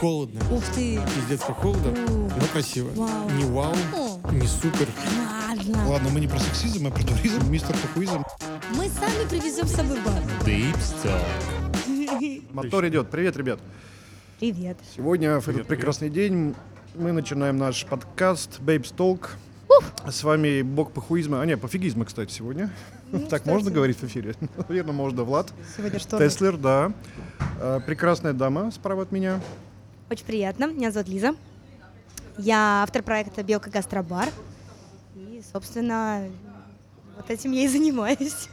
Холодно. Ух ты. Пиздец, как холодно, но красиво. Вау. Не вау, не супер. Ладно. Ладно, мы не про сексизм, а про туризм. Мистер Похуизм. Мы сами привезем с собой бар. Мотор идет. Привет, ребят. Привет. Сегодня в Привет, этот прекрасный день мы начинаем наш подкаст Babes Talk. С вами бог похуизма, а не, пофигизма, кстати, сегодня. Ну, так кстати. можно говорить в эфире? Наверное, можно. Влад Сегодня что? Теслер, да. Э, Прекрасная дама справа от меня. Очень приятно. Меня зовут Лиза. Я автор проекта Белка Гастробар. И, собственно, вот этим я и занимаюсь.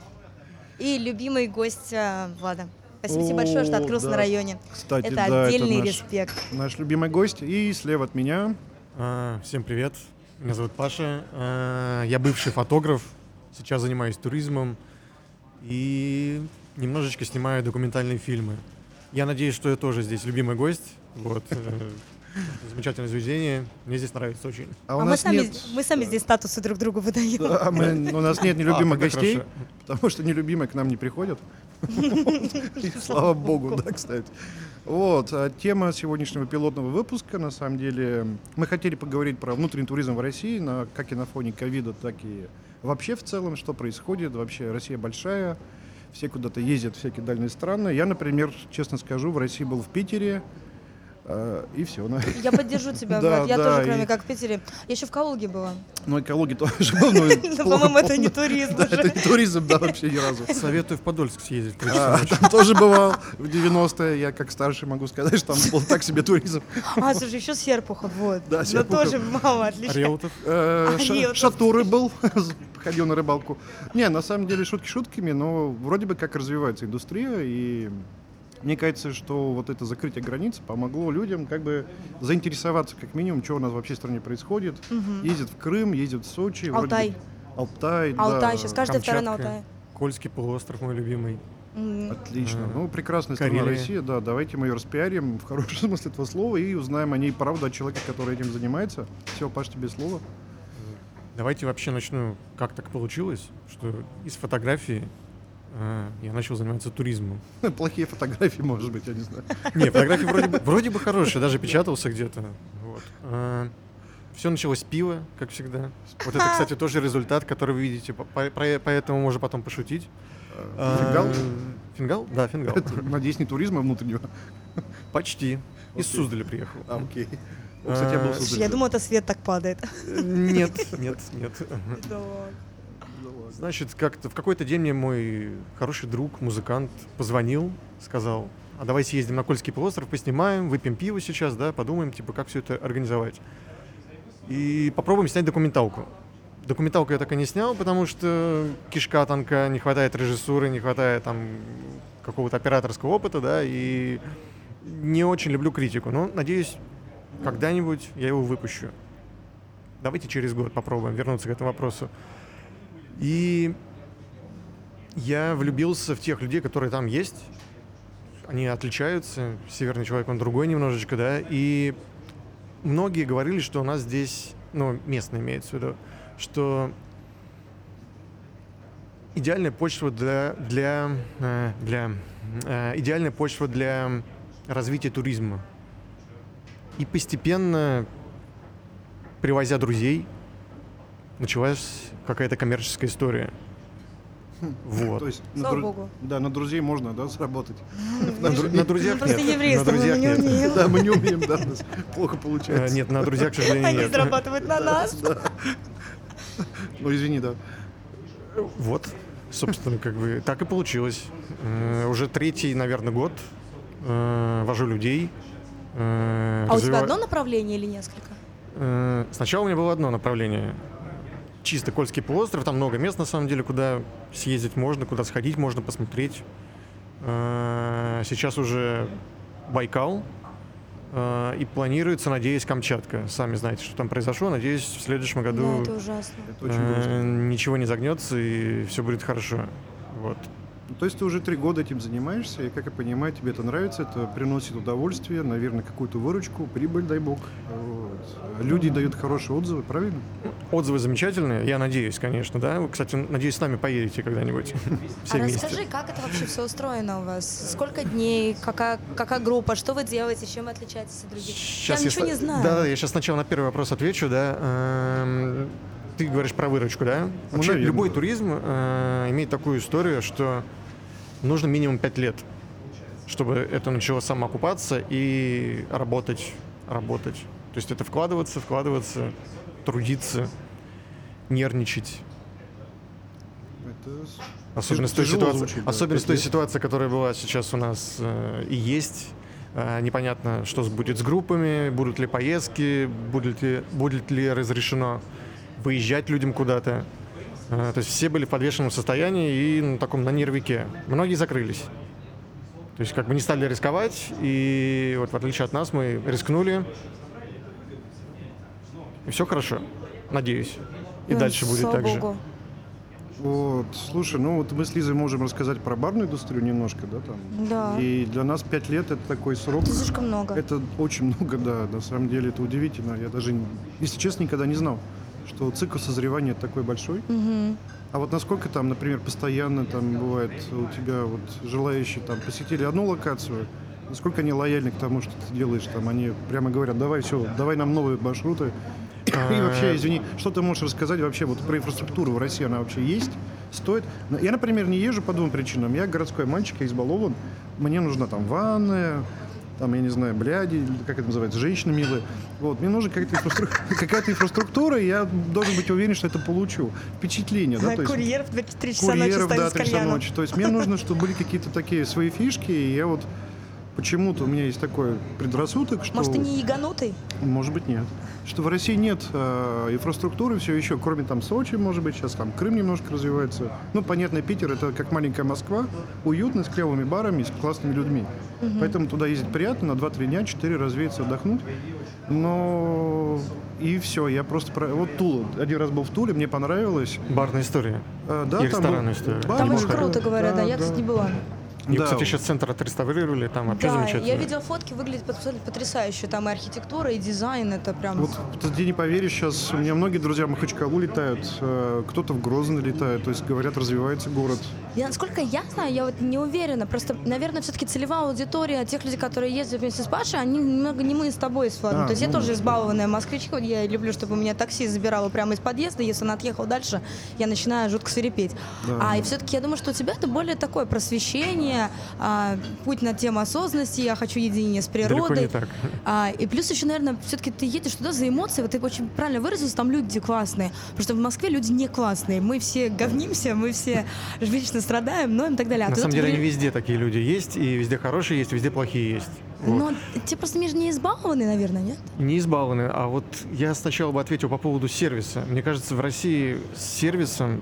И любимый гость э, Влада. Спасибо тебе большое, что открылся да. на районе. Кстати, это да, отдельный это наш, респект. наш любимый гость. И слева от меня А, всем привет. Меня зовут Паша. А, я бывший фотограф. Сейчас занимаюсь туризмом. И немножечко снимаю документальные фильмы. Я надеюсь, что я тоже здесь любимый гость. Вот. э, Замечательное заведение. Мне здесь нравится очень. А у А мы нас сами, нет... мы сами здесь статусы друг другу выдаем. А мы- у нас нет нелюбимых А, гостей, хорошо. потому что нелюбимые к нам не приходят. Слава богу, да, кстати. Вот, а тема сегодняшнего пилотного выпуска, на самом деле, мы хотели поговорить про внутренний туризм в России, на, как и на фоне ковида, так и вообще в целом, что происходит. Вообще Россия большая, все куда-то ездят, всякие дальние страны. Я, например, честно скажу, в России был в Питере, и все. Я поддержу тебя, Да, Влад. Я да, тоже, и- кроме как в Питере. Я еще в Калуге была. Ну, экология тоже был, но Но, плохо по-моему, это не туризм Да, это не туризм, да, вообще ни разу. Советую в Подольск съездить. А, там тоже бывал в 90-е. Я как старший могу сказать, что там был так себе туризм. А, слушай, еще Серпухов, вот. Да, Но Серпухов. тоже мало отлично. Реутов. Э. Шатуры был, ходил на рыбалку. Не, на самом деле шутки шутками, но вроде бы как развивается индустрия, и мне кажется, что вот это закрытие границ помогло людям как бы заинтересоваться как минимум, что у нас вообще в стране происходит. Ездят в Крым, ездят в Сочи. вроде Алтай. бы- Алтай, да. Алтай, сейчас каждый второй на. Алтае. Кольский полуостров мой любимый. М. Отлично. Ага. Ну, прекрасная страна Карелия. Россия, да. Давайте мы ее распиарим в хорошем смысле этого слова и узнаем о ней правду от человека, который этим занимается. Все, Паш, тебе слово. Давайте вообще начну, как так получилось, что из фотографии э, я начал заниматься туризмом. Плохие фотографии, может быть, я не знаю. Не, фотографии вроде бы, вроде бы хорошие, даже печатался где-то. Вот. все началось с пива, как всегда. Вот это, кстати, тоже результат, который вы видите, по- по- про- поэтому можно потом пошутить. Э, Фингал? Э, Фингал? Да, фингал. Это, Надеюсь, не туризма внутреннего. Почти. Из. Суздаля приехал. А, окей. О, Кстати, я был в Суздале. Я думала, это свет так падает. Нет, нет, нет. Значит, как-то в какой-то день мне мой хороший друг, музыкант, позвонил, сказал, а давай съездим на Кольский полуостров, поснимаем, выпьем пиво сейчас, да, подумаем, типа, как все это организовать. И попробуем снять документалку. Документалку я так и не снял, потому что кишка тонка, не хватает режиссуры, не хватает там какого-то операторского опыта, да, и не очень люблю критику. Но, надеюсь, когда-нибудь я его выпущу. Давайте через год попробуем вернуться к этому вопросу. И я влюбился в тех людей, которые там есть. Они отличаются. Северный человек, он другой немножечко, да. И многие говорили, что у нас здесь, ну, местные имеется в виду, что идеальная почва для, для, э, для э, идеальная почва для развития туризма. И постепенно, привозя друзей, началась какая-то коммерческая история. Вот. То есть, на Слава дру- богу. Да, на друзей можно, да, сработать. На, дру- на друзьях Мы просто нет. еврейство, на мы друзьях не нет. умеем. Да, мы не умеем, да, у нас плохо Э, получается. Нет, на друзьях, к сожалению, Они нет. зарабатывают на нас. Ну, извини, да. Вот, собственно, как бы так и получилось. Э, Уже третий, наверное, год э, вожу людей. э, А у тебя одно направление или несколько? Э, Сначала у меня было одно направление. Чисто Кольский полуостров, там много мест, на самом деле, куда съездить можно, куда сходить можно, посмотреть. Э, Сейчас уже Байкал. э, И планируется, надеюсь, Камчатка. Сами знаете, что там произошло. Надеюсь, в следующем Да, году это ужасно. Это очень э, ничего не загнется и все будет хорошо. Вот. То есть ты уже три года этим занимаешься, и, как я понимаю, тебе это нравится, это приносит удовольствие, наверное, какую-то выручку, прибыль, дай бог. Вот. Люди дают хорошие отзывы, правильно? Отзывы замечательные, я надеюсь, конечно, да. Вы, кстати, надеюсь, с нами поедете когда-нибудь. Все а вместе. расскажи, как это вообще все устроено у вас? Сколько дней, какая, какая группа, что вы делаете, чем вы отличаетесь от других? Сейчас я ничего ста- не знаю. Да, да, я сейчас сначала на первый вопрос отвечу, да. Ты говоришь про выручку, да? Вообще, наверное. любой туризм э, имеет такую историю, что нужно минимум 5 лет, чтобы это начало самоокупаться и работать, работать. То есть это вкладываться, вкладываться, трудиться, нервничать. Это Особенно с той, ситуации, звучит, да, особенно с той ситуации, которая была сейчас у нас э, и есть. Э, непонятно, что будет с группами, будут ли поездки, будет ли, будет ли разрешено выезжать людям куда-то. Э, то есть все были в подвешенном состоянии и на таком на нервике. Многие закрылись. То есть как бы не стали рисковать, и вот в отличие от нас мы рискнули. И все хорошо, надеюсь. И Ну, дальше будет так же. богу. Вот, слушай, ну вот мы с Лизой можем рассказать про барную индустрию немножко, да, там. Да. И для нас пять лет это такой срок. Это слишком много. Это очень много, да, на самом деле это удивительно. Я даже, если честно, никогда не знал, что цикл созревания такой большой. Мгм. А вот насколько там, например, постоянно там бывает у тебя вот желающие там посетили одну локацию, насколько они лояльны к тому, что ты делаешь там, они прямо говорят, давай все, давай нам новые маршруты. И вообще, извини, что ты можешь рассказать вообще вот про инфраструктуру в России, она вообще есть, стоит? Я, например, не езжу по двум причинам. Я городской мальчик, я избалован, мне нужна там ванная, там, я не знаю, бляди, как это называется, женщины милые. Вот, мне нужна какая-то инфраструктура, какая-то инфраструктура, и я должен быть уверен, что это получу. Впечатление, да, то есть Курьер в 3 часа ночи курьеров, стоит да, с три часа кальяном. ночи. То есть мне нужно, чтобы были какие-то такие свои фишки, и я вот почему-то у меня есть такой предрассудок, что... Может, ты не яганутый? Может быть, нет. Что в России нет э, инфраструктуры все еще, кроме там Сочи, может быть, сейчас там Крым немножко развивается. Ну, понятно, Питер это как маленькая Москва, уютно, с клевыми барами, с классными людьми. Поэтому туда ездить приятно, на 2-3 дня, 4 развеяться, отдохнуть. Но и все, я просто... Про... Вот Тула, один раз был в Туле, мне понравилось. Барная история. Э, да, И там ресторанная был- история. бар Там очень круто, говорят, да. Я, кстати, не была. И, Да. кстати, сейчас центр отреставрировали, там вообще Да, замечательно. я видела фотки, выглядит пот- потрясающе. Там и архитектура, и дизайн, это прям... Вот ты не поверишь, сейчас у меня многие друзья в Махачкалу летают, э, кто-то в Грозный летает, то есть говорят, развивается город. Я, насколько я знаю, я вот не уверена. Просто, наверное, все-таки целевая аудитория тех людей, которые ездят вместе с Пашей, они немного не мы с тобой с Владом. А, То есть я ну, тоже избалованная москвичка. Я люблю, чтобы у меня такси забирало прямо из подъезда. Если он отъехал дальше, я начинаю жутко свирепеть. Да. А и все-таки я думаю, что у тебя это более такое просвещение, а, путь на тему осознанности, я хочу единения с Далеко природой. не так. А, и плюс еще, наверное, все-таки ты едешь туда за эмоции, вот ты очень правильно выразился, там люди классные. Потому что в Москве люди не классные. Мы все говнимся, мы все вечно страдаем, но и так далее. А На ты самом деле в- они везде такие люди есть, и везде хорошие есть, везде плохие есть. Вот. Но те просто между не избалованы, наверное, нет? Не избалованы. А вот я сначала бы ответил по поводу сервиса. Мне кажется, в России с сервисом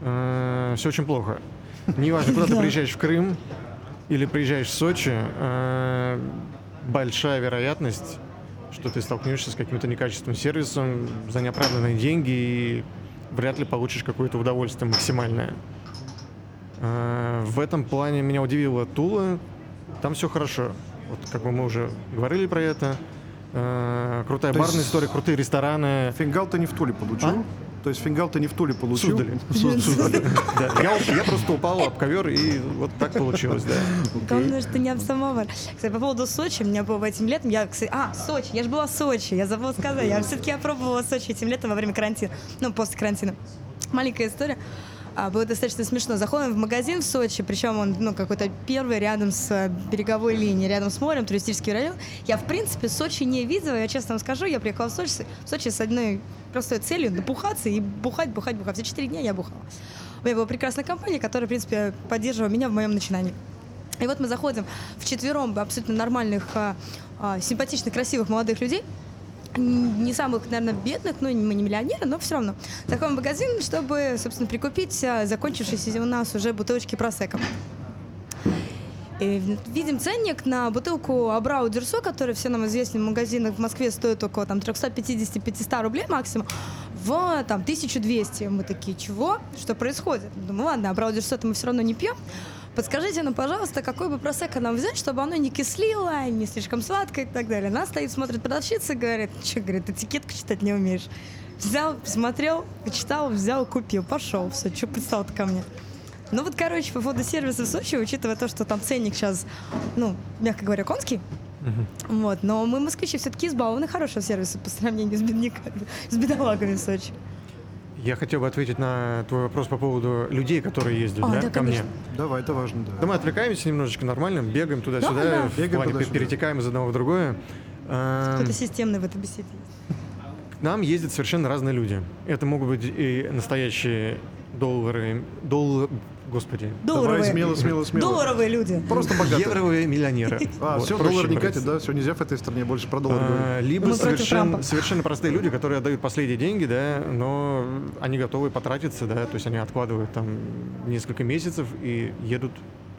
все очень плохо. Неважно, куда ты приезжаешь в Крым или приезжаешь в Сочи, э, большая вероятность, что ты столкнешься с каким-то некачественным сервисом за неоправданные деньги и вряд ли получишь какое-то удовольствие максимальное. Э, В этом плане меня удивила Тула. Там все хорошо. Вот как бы мы уже говорили про это. Э, Крутая То есть- барная история, крутые рестораны. Фингал ты не в Туле получил? А? То есть фингал ты не в Туле получил? Суздали. Суздали. Да, Я, я просто упал об ковер, и вот так получилось, да. Главное, что не об самовар. Кстати, по поводу Сочи, у меня было этим летом, я, кстати, а, Сочи, я же была в Сочи, я забыла сказать, я все-таки опробовала Сочи этим летом во время карантина, ну, после карантина. Маленькая история. А, было достаточно смешно. Заходим в магазин в Сочи, причем он ну, какой-то первый рядом с э, береговой линией, рядом с морем, туристический район. Я, в принципе, Сочи не видела, я честно вам скажу, я приехала в Сочи, в Сочи с одной простой целью напухаться и бухать, бухать, бухать. Все четыре дня я бухала. У меня была прекрасная компания, которая, в принципе, поддерживала меня в моем начинании. И вот мы заходим в четвером абсолютно нормальных, а, а, симпатичных, красивых молодых людей. Не самых, наверное, бедных, ну, мы не миллионеры, но все равно. В магазин, чтобы, собственно, прикупить а, закончившиеся у нас уже бутылочки просека. И видим ценник на бутылку Абрау Дюрсо, который все нам известны в магазинах в Москве стоит около там 350-500 рублей максимум, в там 1200. Мы такие, чего? Что происходит? Думаю, ладно, Абрау Дюрсо-то мы все равно не пьем. Подскажите нам, пожалуйста, какой бы просека нам взять, чтобы оно не кислило, не слишком сладкое и так далее. Она стоит, смотрит продавщица и говорит, что, говорит, этикетку читать не умеешь. Взял, посмотрел, почитал, взял, купил, пошел, все, что пристал ко мне. Ну вот, короче, по поводу сервиса в Сочи, учитывая то, что там ценник сейчас, ну, мягко говоря, конский, вот, но мы, москвичи, все-таки избалованы хорошего сервиса по сравнению с бедняками, с бедолагами в Сочи. Я хотел бы ответить на твой вопрос по поводу людей, которые ездят А, да, да, ко мне. Давай, это важно, да. Да мы отвлекаемся немножечко нормально, бегаем туда-сюда, Да, да. в Бегаем плане туда-сюда. перетекаем из одного в другое. Эм, Кто-то системный в этой беседе. К нам ездят совершенно разные люди. Это могут быть и настоящие доллары, доллар, господи, Долларовые. Давай, смело, смело, смело. Долларовые люди. Просто богатые. евровые миллионеры. А, Вот, все, доллар не катит, да? Все, нельзя в этой стране больше про доллар А, говорить. Либо совершенно, совершенно простые люди, которые отдают последние деньги, да, но они готовы потратиться, да, то есть они откладывают там несколько месяцев и едут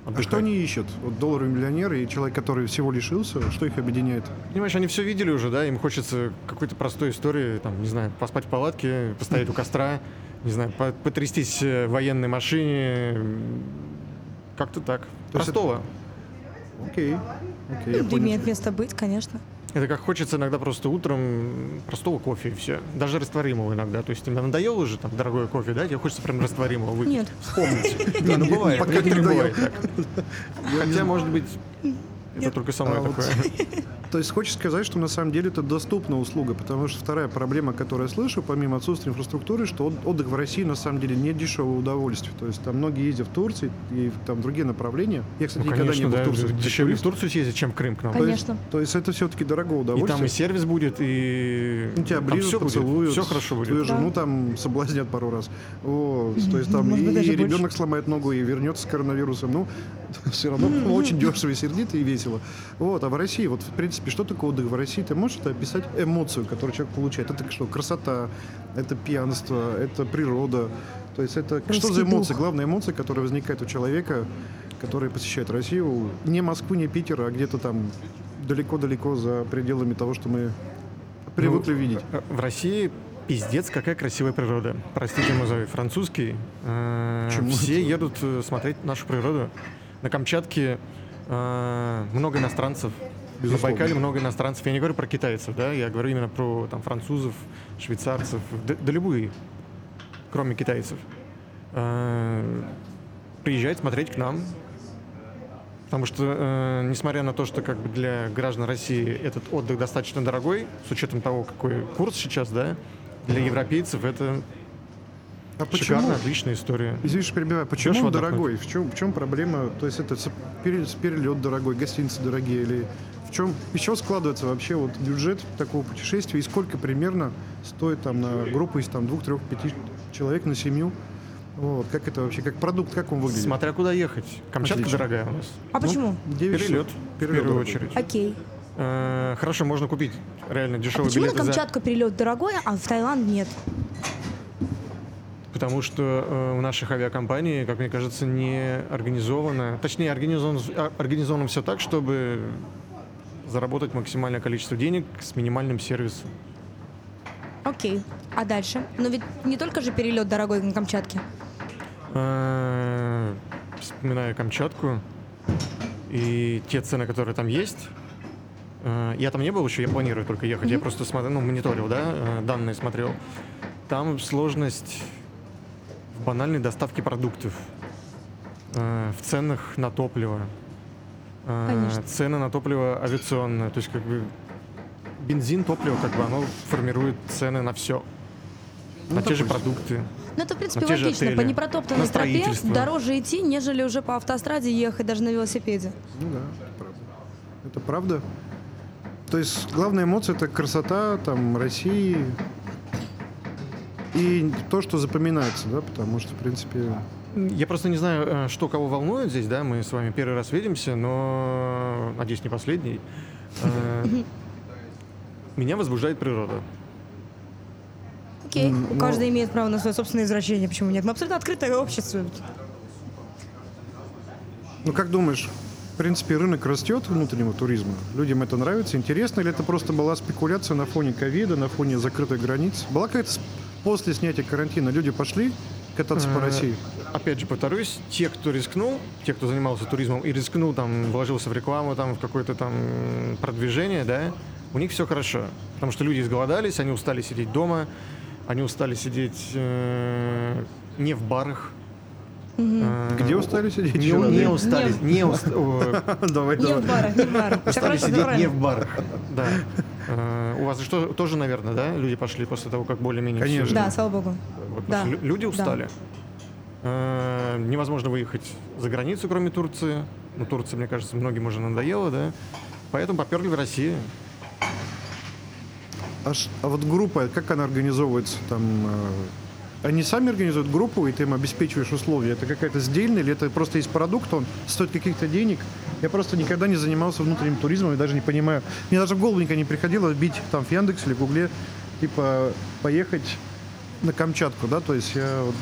А отдыхать. что они ищут? Вот долларовый миллионер и человек, который всего лишился, что их объединяет? Понимаешь, они все видели уже, да, им хочется какой-то простой истории, там, не знаю, поспать в палатке, постоять у костра, не знаю, по- потрястись э, в военной машине, как-то так. То Простого. Окей, окей, Это понял. имеет место быть, конечно. Это как хочется иногда просто утром простого кофе и все. Даже растворимого иногда. То есть тебе надоело уже там дорогой кофе, да? Тебе хочется прям растворимого выпить. Нет. Вспомнить. Не, ну бывает. Пока не бывает так. Хотя, может быть, это только со мной А вот такое. То есть хочешь сказать, что на самом деле это доступная услуга, потому что вторая проблема, которую я слышу, помимо отсутствия инфраструктуры, что от- отдых в России на самом деле не дешевое удовольствие. То есть там многие ездят в Турцию и в там другие направления. Я, кстати, Ну, никогда конечно, не был да, в Турции. дешевле в. Турцию съездить, чем в Крым к нам. То есть- Конечно. То есть это все-таки дорогое И удовольствие. там и сервис будет, и Ну, тебя там ближе все поцелуют, Все хорошо будет. Твою Да. жену там соблазнят пару раз. Вот, то есть там Может и, и ребенок сломает ногу и вернется с коронавирусом. Ну, все равно очень дешево и сердито и весело. Вот, а в России, вот в принципе, что такое отдых в России? Ты можешь это описать эмоцию, которую человек получает? Это что, красота, это пьянство, это природа. То есть это что Русский за эмоция? дух. Главная эмоция, которая возникает у человека, который посещает Россию, не Москву, не Питер, а где-то там далеко-далеко за пределами того, что мы привыкли Ну, видеть. э, В России пиздец, какая красивая природа. Простите мой французский. Э, Почему Все это? едут э, смотреть нашу природу. На Камчатке много иностранцев. Безусловно. На Байкале много иностранцев. Я не говорю про китайцев, да, я говорю именно про там, французов, швейцарцев, да, да любые, кроме китайцев. Э, Приезжать смотреть к нам, Потому что, э, несмотря на то, что как бы для граждан России этот отдых достаточно дорогой, с учетом того, какой курс сейчас, да, для европейцев это А почему? шикарная, отличная история. Извините, перебиваю. Почему он дорогой? В чем, в чем проблема? То есть это перелет дорогой, гостиницы дорогие или в чем, из чего складывается вообще вот бюджет такого путешествия и сколько примерно стоит там на группу из там двух, трех, пяти человек на семью? Вот, как это вообще, как продукт, как он выглядит? Смотря куда ехать. Камчатка Отлично. дорогая у нас. А почему? Ну, девять Перелет, часов. в Перелет первую дорогой. очередь. Окей. Э, Хорошо, можно купить реально А дешевые почему на билеты за... Камчатку перелет дорогой, а в Таиланд нет? Потому что э, у наших авиакомпаний, как мне кажется, не организовано, точнее, организовано, а- организовано все так, чтобы заработать максимальное количество денег с минимальным сервисом. Окей. А дальше? Но ведь не только же перелет дорогой на Камчатке. Э, Вспоминаю Камчатку и те цены, которые там есть. Э, Я там не был еще, я планирую только ехать. Я просто смотрел, ну, мониторил, да, данные смотрел. Там сложность в банальной доставке продуктов, э, в ценах на топливо, э, Конечно. цены на топливо авиационное. То есть, как бы, бензин, топливо, как бы, оно формирует цены на все. Ну, на те же допустим. продукты. Ну, это, в принципе, логично. По отели, непротоптанной на тропе дороже идти, нежели уже по автостраде ехать даже на велосипеде. Ну да, это правда. Это правда. То есть главная эмоция это красота там России и то, что запоминается, да, потому что в принципе Я просто не знаю, э, что кого волнует здесь, да, мы с вами первый раз видимся, но, надеюсь, не последний. Э, Меня возбуждает природа. Окей. У но- каждого имеет право на свое собственное извращение. Почему нет? Мы абсолютно открытое общество. Ну как думаешь, В принципе, рынок растет внутреннего туризма. Людям это нравится, интересно, или это просто была спекуляция на фоне ковида, на фоне закрытой границ? Была какая-то после снятия карантина люди пошли кататься по Э, России? Опять же, повторюсь, те, кто рискнул, те, кто занимался туризмом и рискнул, там, вложился в рекламу, там, в какое-то там продвижение, да, у них все хорошо. Потому что люди изголодались, они устали сидеть дома, они устали сидеть э, не в барах. Э, Где устали сидеть? Не, не устали, не уст- о, Давай, Не давай. в барах, не в барах. Устали сидеть не в барах. Да. Э, У вас же что- тоже, наверное, да, люди пошли после того, как более-менее Конечно. Да, слава богу. Вот, Да. люди Да. устали. Э, Невозможно выехать за границу, кроме Турции. Ну, Турция, мне кажется, многим уже надоела, да. Поэтому поперли в Россию. А, а вот группа, как она организовывается? Там, э, они сами организуют группу, и ты им обеспечиваешь условия. Это какая-то сдельная, или это просто есть продукт, он стоит каких-то денег? Я просто никогда не занимался внутренним туризмом и даже не понимаю. Мне даже в голову никогда не приходило бить там в Яндекс или Гугле, типа, поехать на Камчатку, да, то есть я вот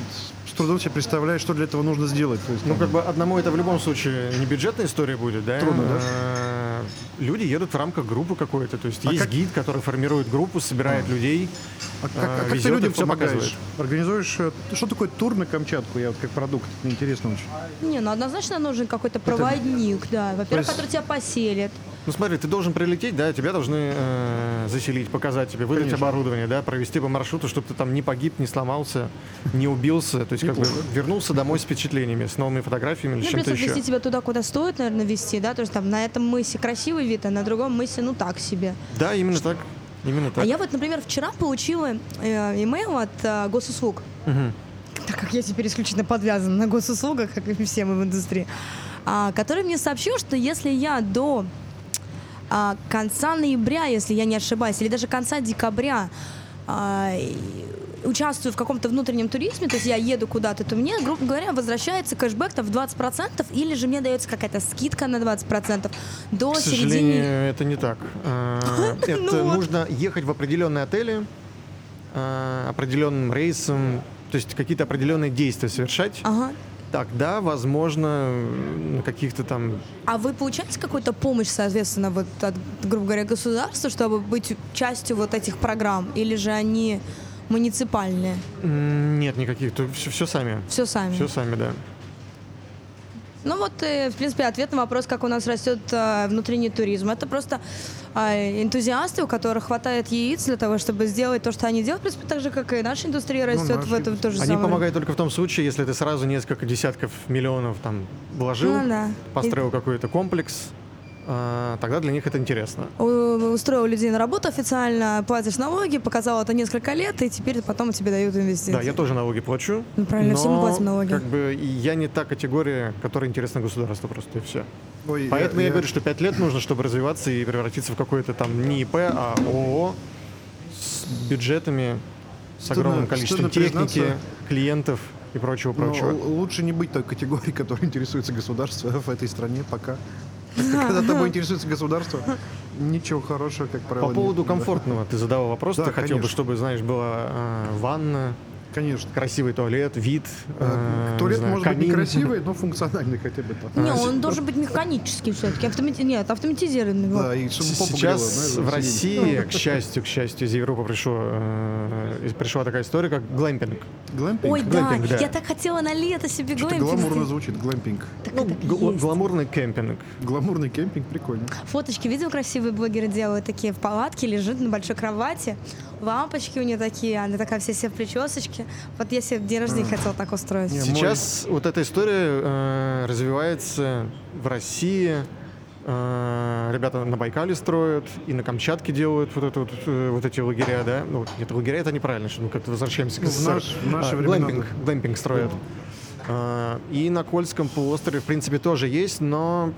с трудом себе представляю, что для этого нужно сделать. То есть, Ну, там, как бы одному это в любом случае не бюджетная история будет, да? Трудно, да? Люди едут в рамках группы какой-то. То есть А есть как- гид, который формирует группу, собирает людей. а как, а э, как ты людям помогаешь? показывает. Организуешь, э, что такое тур на Камчатку? Я вот как продукт, мне интересно очень. Не, ну однозначно нужен какой-то проводник, да. Во-первых, есть- который тебя поселит. Ну смотри, ты должен прилететь, да, тебя должны э, заселить, показать тебе, выдать Конечно. оборудование, да, провести по маршруту, чтобы ты там не погиб, не сломался, не убился, то есть как бы вернулся домой с впечатлениями, с новыми фотографиями или Ну, чем-то плюс еще. отвезти тебя туда, куда стоит, наверное, вести, да, то есть там на этом мысе красивый вид, а на другом мысе, ну, так себе. Да, именно так. Именно так. А я вот, например, вчера получила э, имейл от э, госуслуг, Мгм. так как я теперь исключительно подвязана на госуслугах, как и все мы в индустрии, а, который мне сообщил, что если я до а, конца ноября, если я не ошибаюсь, или даже конца декабря а, участвую в каком-то внутреннем туризме, то есть я еду куда-то, то мне, грубо говоря, возвращается кэшбэк там в 20%, или же мне дается какая-то скидка на 20% до К середины... сожалению, это не так. Э, Это Ну вот. нужно ехать в определенные отели, э, определенным рейсом, то есть какие-то определенные действия совершать. Ага. Тогда, возможно, на каких-то там А вы получаете какую-то помощь, соответственно, вот от, грубо говоря, государства, чтобы быть частью вот этих программ? Или же они муниципальные? нет никаких, все, все сами. Все сами. Все сами, да. Ну вот, э, в принципе, ответ на вопрос, как у нас растет э, внутренний туризм. Это просто э, энтузиасты, у которых хватает яиц для того, чтобы сделать то, что они делают. В принципе, так же, как и наша индустрия растет в наша этом тоже Они самое. помогают только в том случае, если ты сразу несколько десятков миллионов там вложил, Ну да. построил какой-то комплекс, тогда для них это интересно. Устроил людей на работу официально, платишь налоги, показал это несколько лет, и теперь потом тебе дают инвестиции. Да, я тоже налоги плачу. Ну, правильно, все мы но платим налоги. Как бы я не та категория, которая интересна государству просто и все. Ой, Поэтому я, говорю, что пять лет нужно, чтобы развиваться и превратиться в какой-то там не ИП, а ООО с бюджетами, с Стыдно- огромным количеством стыдно техники, признаться. клиентов и прочего, Но прочего. лучше не быть той категорией, которой интересуется государство в этой стране пока. Когда тобой интересуется государство, ничего хорошего, как правило, По поводу комфортного ты задавал вопрос, ты хотел бы, чтобы, знаешь, была э, ванна, Конечно. красивый туалет, вид, э, Туалет знаю, может быть камин. некрасивый, но функциональный хотя бы там. Не, он должен быть механический все-таки. Автомати... Нет, автоматизированный. Да, и Сейчас знаешь, в. России, к счастью, к счастью, из Европы пришло, э, пришла такая история, как глэмпинг. Глэмпинг? Ой, да, глэмпинг, да. я так хотела на лето себе Что-то глэмпинг гламурно звучит, глэмпинг. Так Ну, гл- гламурный кемпинг. Гламурный кемпинг, прикольно. Фоточки видел, красивые блогеры делают такие в палатке, лежит на большой кровати, лампочки у нее такие, она такая вся себе в причесочке. Вот я себе в день рождения хотела так устроить. Сейчас вот эта история э, развивается в России. Э, ребята на Байкале строят и на Камчатке делают вот, это вот, э, вот эти лагеря, да? Ну, нет, лагеря это неправильно, что мы как-то возвращаемся к Ну, в СССР. наш- в наши А, времена, глэмпинг, глэмпинг строят. Э, и на Кольском полуострове, в принципе, тоже есть, но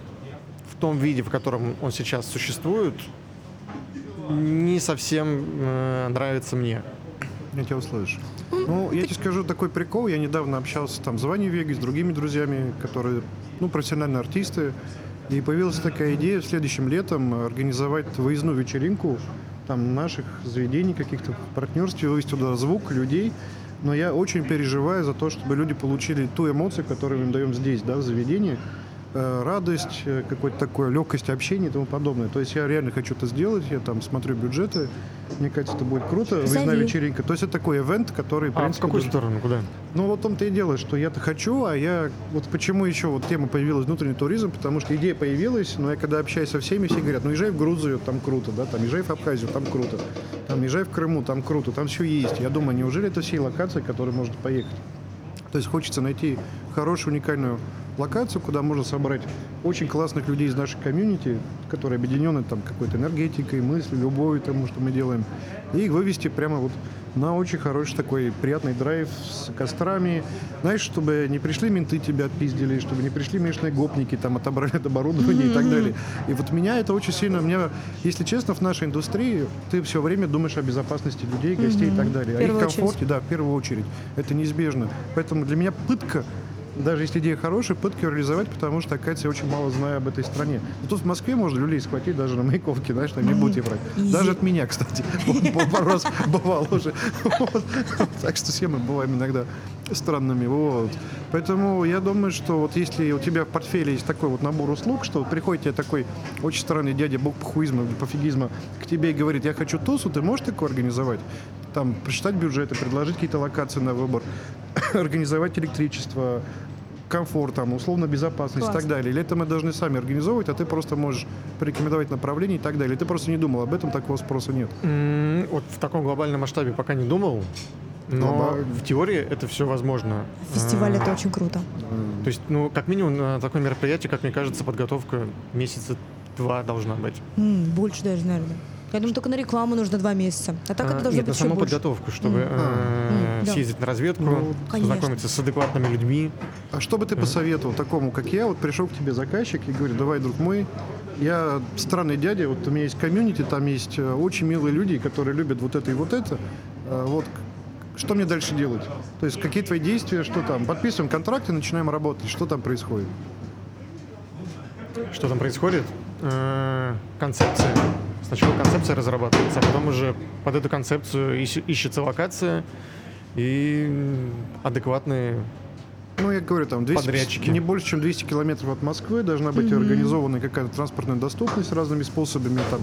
в том виде, в котором он сейчас существует, не совсем э, нравится мне. Я тебя услышу. Ну, я тебе скажу такой прикол. Я недавно общался там с Ваней Вегой, с другими друзьями, которые, ну, профессиональные артисты. И появилась такая идея в следующем летом организовать выездную вечеринку там наших заведений каких-то в партнерстве, вывести туда звук, людей. Но я очень переживаю за то, чтобы люди получили ту эмоцию, которую мы им даем здесь, да, в заведении. Э, радость, э, какой-то такой легкость общения и тому подобное. То есть я реально хочу это сделать, я там смотрю бюджеты, мне кажется, это будет круто, выездная вечеринка. То есть это такой ивент, который, в А в принципе... какую даже- сторону? Куда? Ну вот в том-то и дело, что я-то хочу, а я... Вот почему еще вот тема появилась внутренний туризм, потому что идея появилась, но я когда общаюсь со всеми, все говорят, ну езжай в Грузию, там круто, да, там езжай в Абхазию, там круто, там езжай в Крыму, там круто, там все есть. Я думаю, неужели это все локации, которые можно поехать? То есть хочется найти хорошую, уникальную локацию, куда можно собрать очень классных людей из нашей комьюнити, которые объединены там какой-то энергетикой, мыслью, любовью тому, что мы делаем, и их вывести прямо вот на очень хороший такой приятный драйв с кострами. Знаешь, чтобы не пришли менты тебя отпиздили, чтобы не пришли местные гопники, там отобрали это оборудование и так далее. И вот меня это очень сильно, меня, если честно, в нашей индустрии ты все время думаешь о безопасности людей, гостей и так далее. В О их первую очередь. комфорте, да, в первую очередь. Это неизбежно. Поэтому для меня пытка даже если идея хорошая, пытка ее реализовать, потому что, оказывается, я очень мало знаю об этой стране. Но тут в Москве можно люлей схватить даже на Маяковке, знаешь, там не будете врать. Даже от меня, кстати. Пару раз бывал уже. Так что все мы бываем иногда странными. Вот. Поэтому я думаю, что вот если у тебя в портфеле есть такой вот набор услуг, что приходит тебе такой очень странный дядя бог похуизма, или пофигизма к тебе и говорит, я хочу тусу, ты можешь такое организовать? Там, прочитать бюджеты, предложить какие-то локации на выбор, организовать электричество, комфорт, там, условно безопасность и Класс. так далее. Или это мы должны сами организовывать, а ты просто можешь порекомендовать направление и так далее. Ты просто не думал об этом, такого спроса нет. М, Вот в таком глобальном масштабе пока не думал, но Глобально. в теории это все возможно. Фестиваль А, это очень круто. То есть, ну, как минимум на такое мероприятие, как мне кажется, подготовка месяца два должна быть. М, больше даже, наверное. Я думаю, только на рекламу нужно два месяца. А так А, это должно Нет, на быть еще саму больше. подготовку, чтобы М. э, да. съездить на разведку, Ну, познакомиться с адекватными людьми. А что бы ты посоветовал такому, как я? Вот пришел к тебе заказчик и говорит, давай, друг мой, я странный дядя, вот у меня есть комьюнити, там есть э, очень милые люди, которые любят вот это и вот это. А, Вот что мне дальше делать? То есть какие твои действия, что там? Подписываем контракт и начинаем работать. Что там происходит? Что там происходит? Э, Концепция. Сначала концепция разрабатывается, а потом уже под эту концепцию ищ- ищется локация и адекватные Ну, я говорю, там 200, Подрядчики. не больше, чем 200 километров от Москвы должна быть организована какая-то транспортная доступность разными способами. Там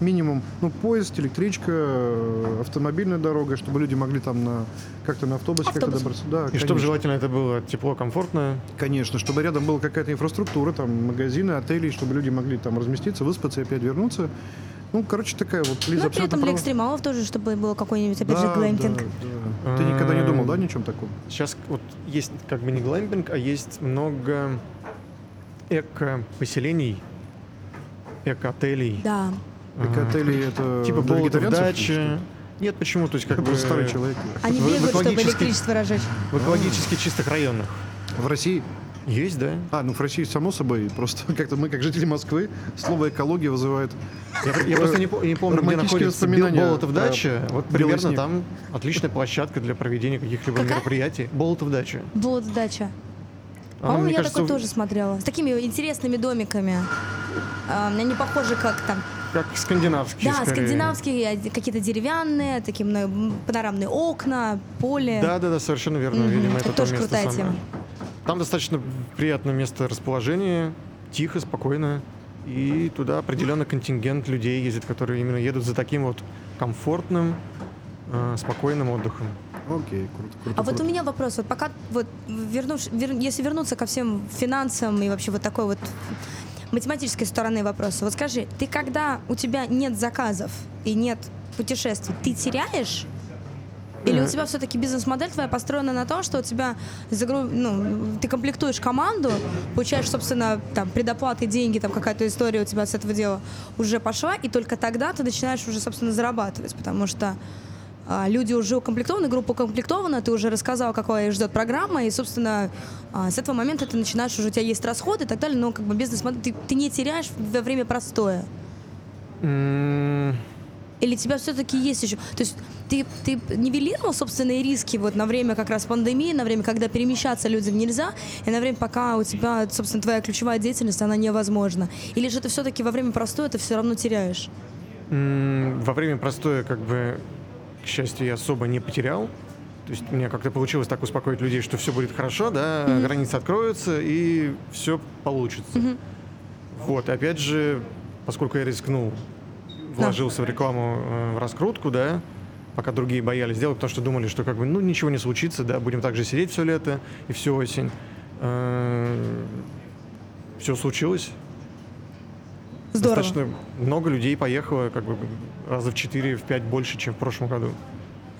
минимум, ну, поезд, электричка, э, автомобильная дорога, чтобы люди могли там на как-то на автобусе как-то Автобус. добраться. Да, И чтобы конечно. желательно это было тепло, комфортно. Конечно, чтобы рядом была какая-то инфраструктура, там магазины, отели, чтобы люди могли там разместиться, выспаться и опять вернуться. Ну, короче, такая вот Лиза Ну, при этом для права. экстремалов тоже, чтобы было какой-нибудь, опять же, глэмпинг. да, да. Ты никогда не думал, да, Эм, ни о чем таком? Сейчас вот есть как бы не глэмпинг, а есть много эко-поселений, эко-отелей. Да. А, Эко-отели это Типа или дача. Нет, почему? То есть как бы старый человек. Они бегают, чтобы электричество разжечь. в экологически чистых районах. В России? Есть, да. А, ну в России само собой. Просто как-то мы, как жители Москвы, слово экология вызывает. Я, я просто не, не помню, где находится воспоминания Болотов дача. Вот белый примерно снег. там отличная площадка для проведения каких-либо Какая? мероприятий. Болотов дача. Вот дача. Она, По-моему, я кажется, такой тоже смотрела. С такими интересными домиками. А, Они похожи как там. как скандинавские. Да, скорее. скандинавские, а, какие-то деревянные, такие панорамные окна, поле. Да, да, да, совершенно верно. Мгм, Видимо, это это, тоже то место крутая самое. тема. Там достаточно приятное место расположения, тихо, спокойно. И туда определенный контингент людей ездит, которые именно едут за таким вот комфортным, э, спокойным отдыхом. Окей, круто, круто. А вот у круто. меня вопрос, вот пока вот вернув, вер- если вернуться ко всем финансам и вообще вот такой вот математической стороны вопроса, вот скажи, ты когда у тебя нет заказов и нет путешествий, ты теряешь? Или у тебя все-таки бизнес-модель твоя построена на том, что у тебя загру- ну, ты комплектуешь команду, получаешь, собственно, там, предоплаты, деньги, там какая-то история у тебя с этого дела уже пошла, и только тогда ты начинаешь уже, собственно, зарабатывать, потому что а, люди уже укомплектованы, группа укомплектована, ты уже рассказал, какая ждет программа, и, собственно, а, с этого момента ты начинаешь, уже у тебя есть расходы и так далее, но как бы бизнес ты, ты не теряешь во время простоя. М, Или у тебя все-таки есть еще... То есть ты, ты нивелировал собственные риски вот на время как раз пандемии, на время, когда перемещаться людям нельзя, и на время, пока у тебя, собственно, твоя ключевая деятельность, она невозможна? Или же ты все-таки во время простоя ты все равно теряешь? Во время простоя, как бы, к счастью, я особо не потерял. То есть мне как-то получилось так успокоить людей, что все будет хорошо, да, границы откроются и все получится. Вот, и опять же, поскольку я рискнул, вложился в рекламу, э, в раскрутку, да, пока другие боялись делать, потому что думали, что как бы, ну, ничего не случится, да, будем так же сидеть все лето и всю осень. Все случилось. Здорово. Достаточно много людей поехало, как бы раза в 4 в 5 больше, чем в прошлом году.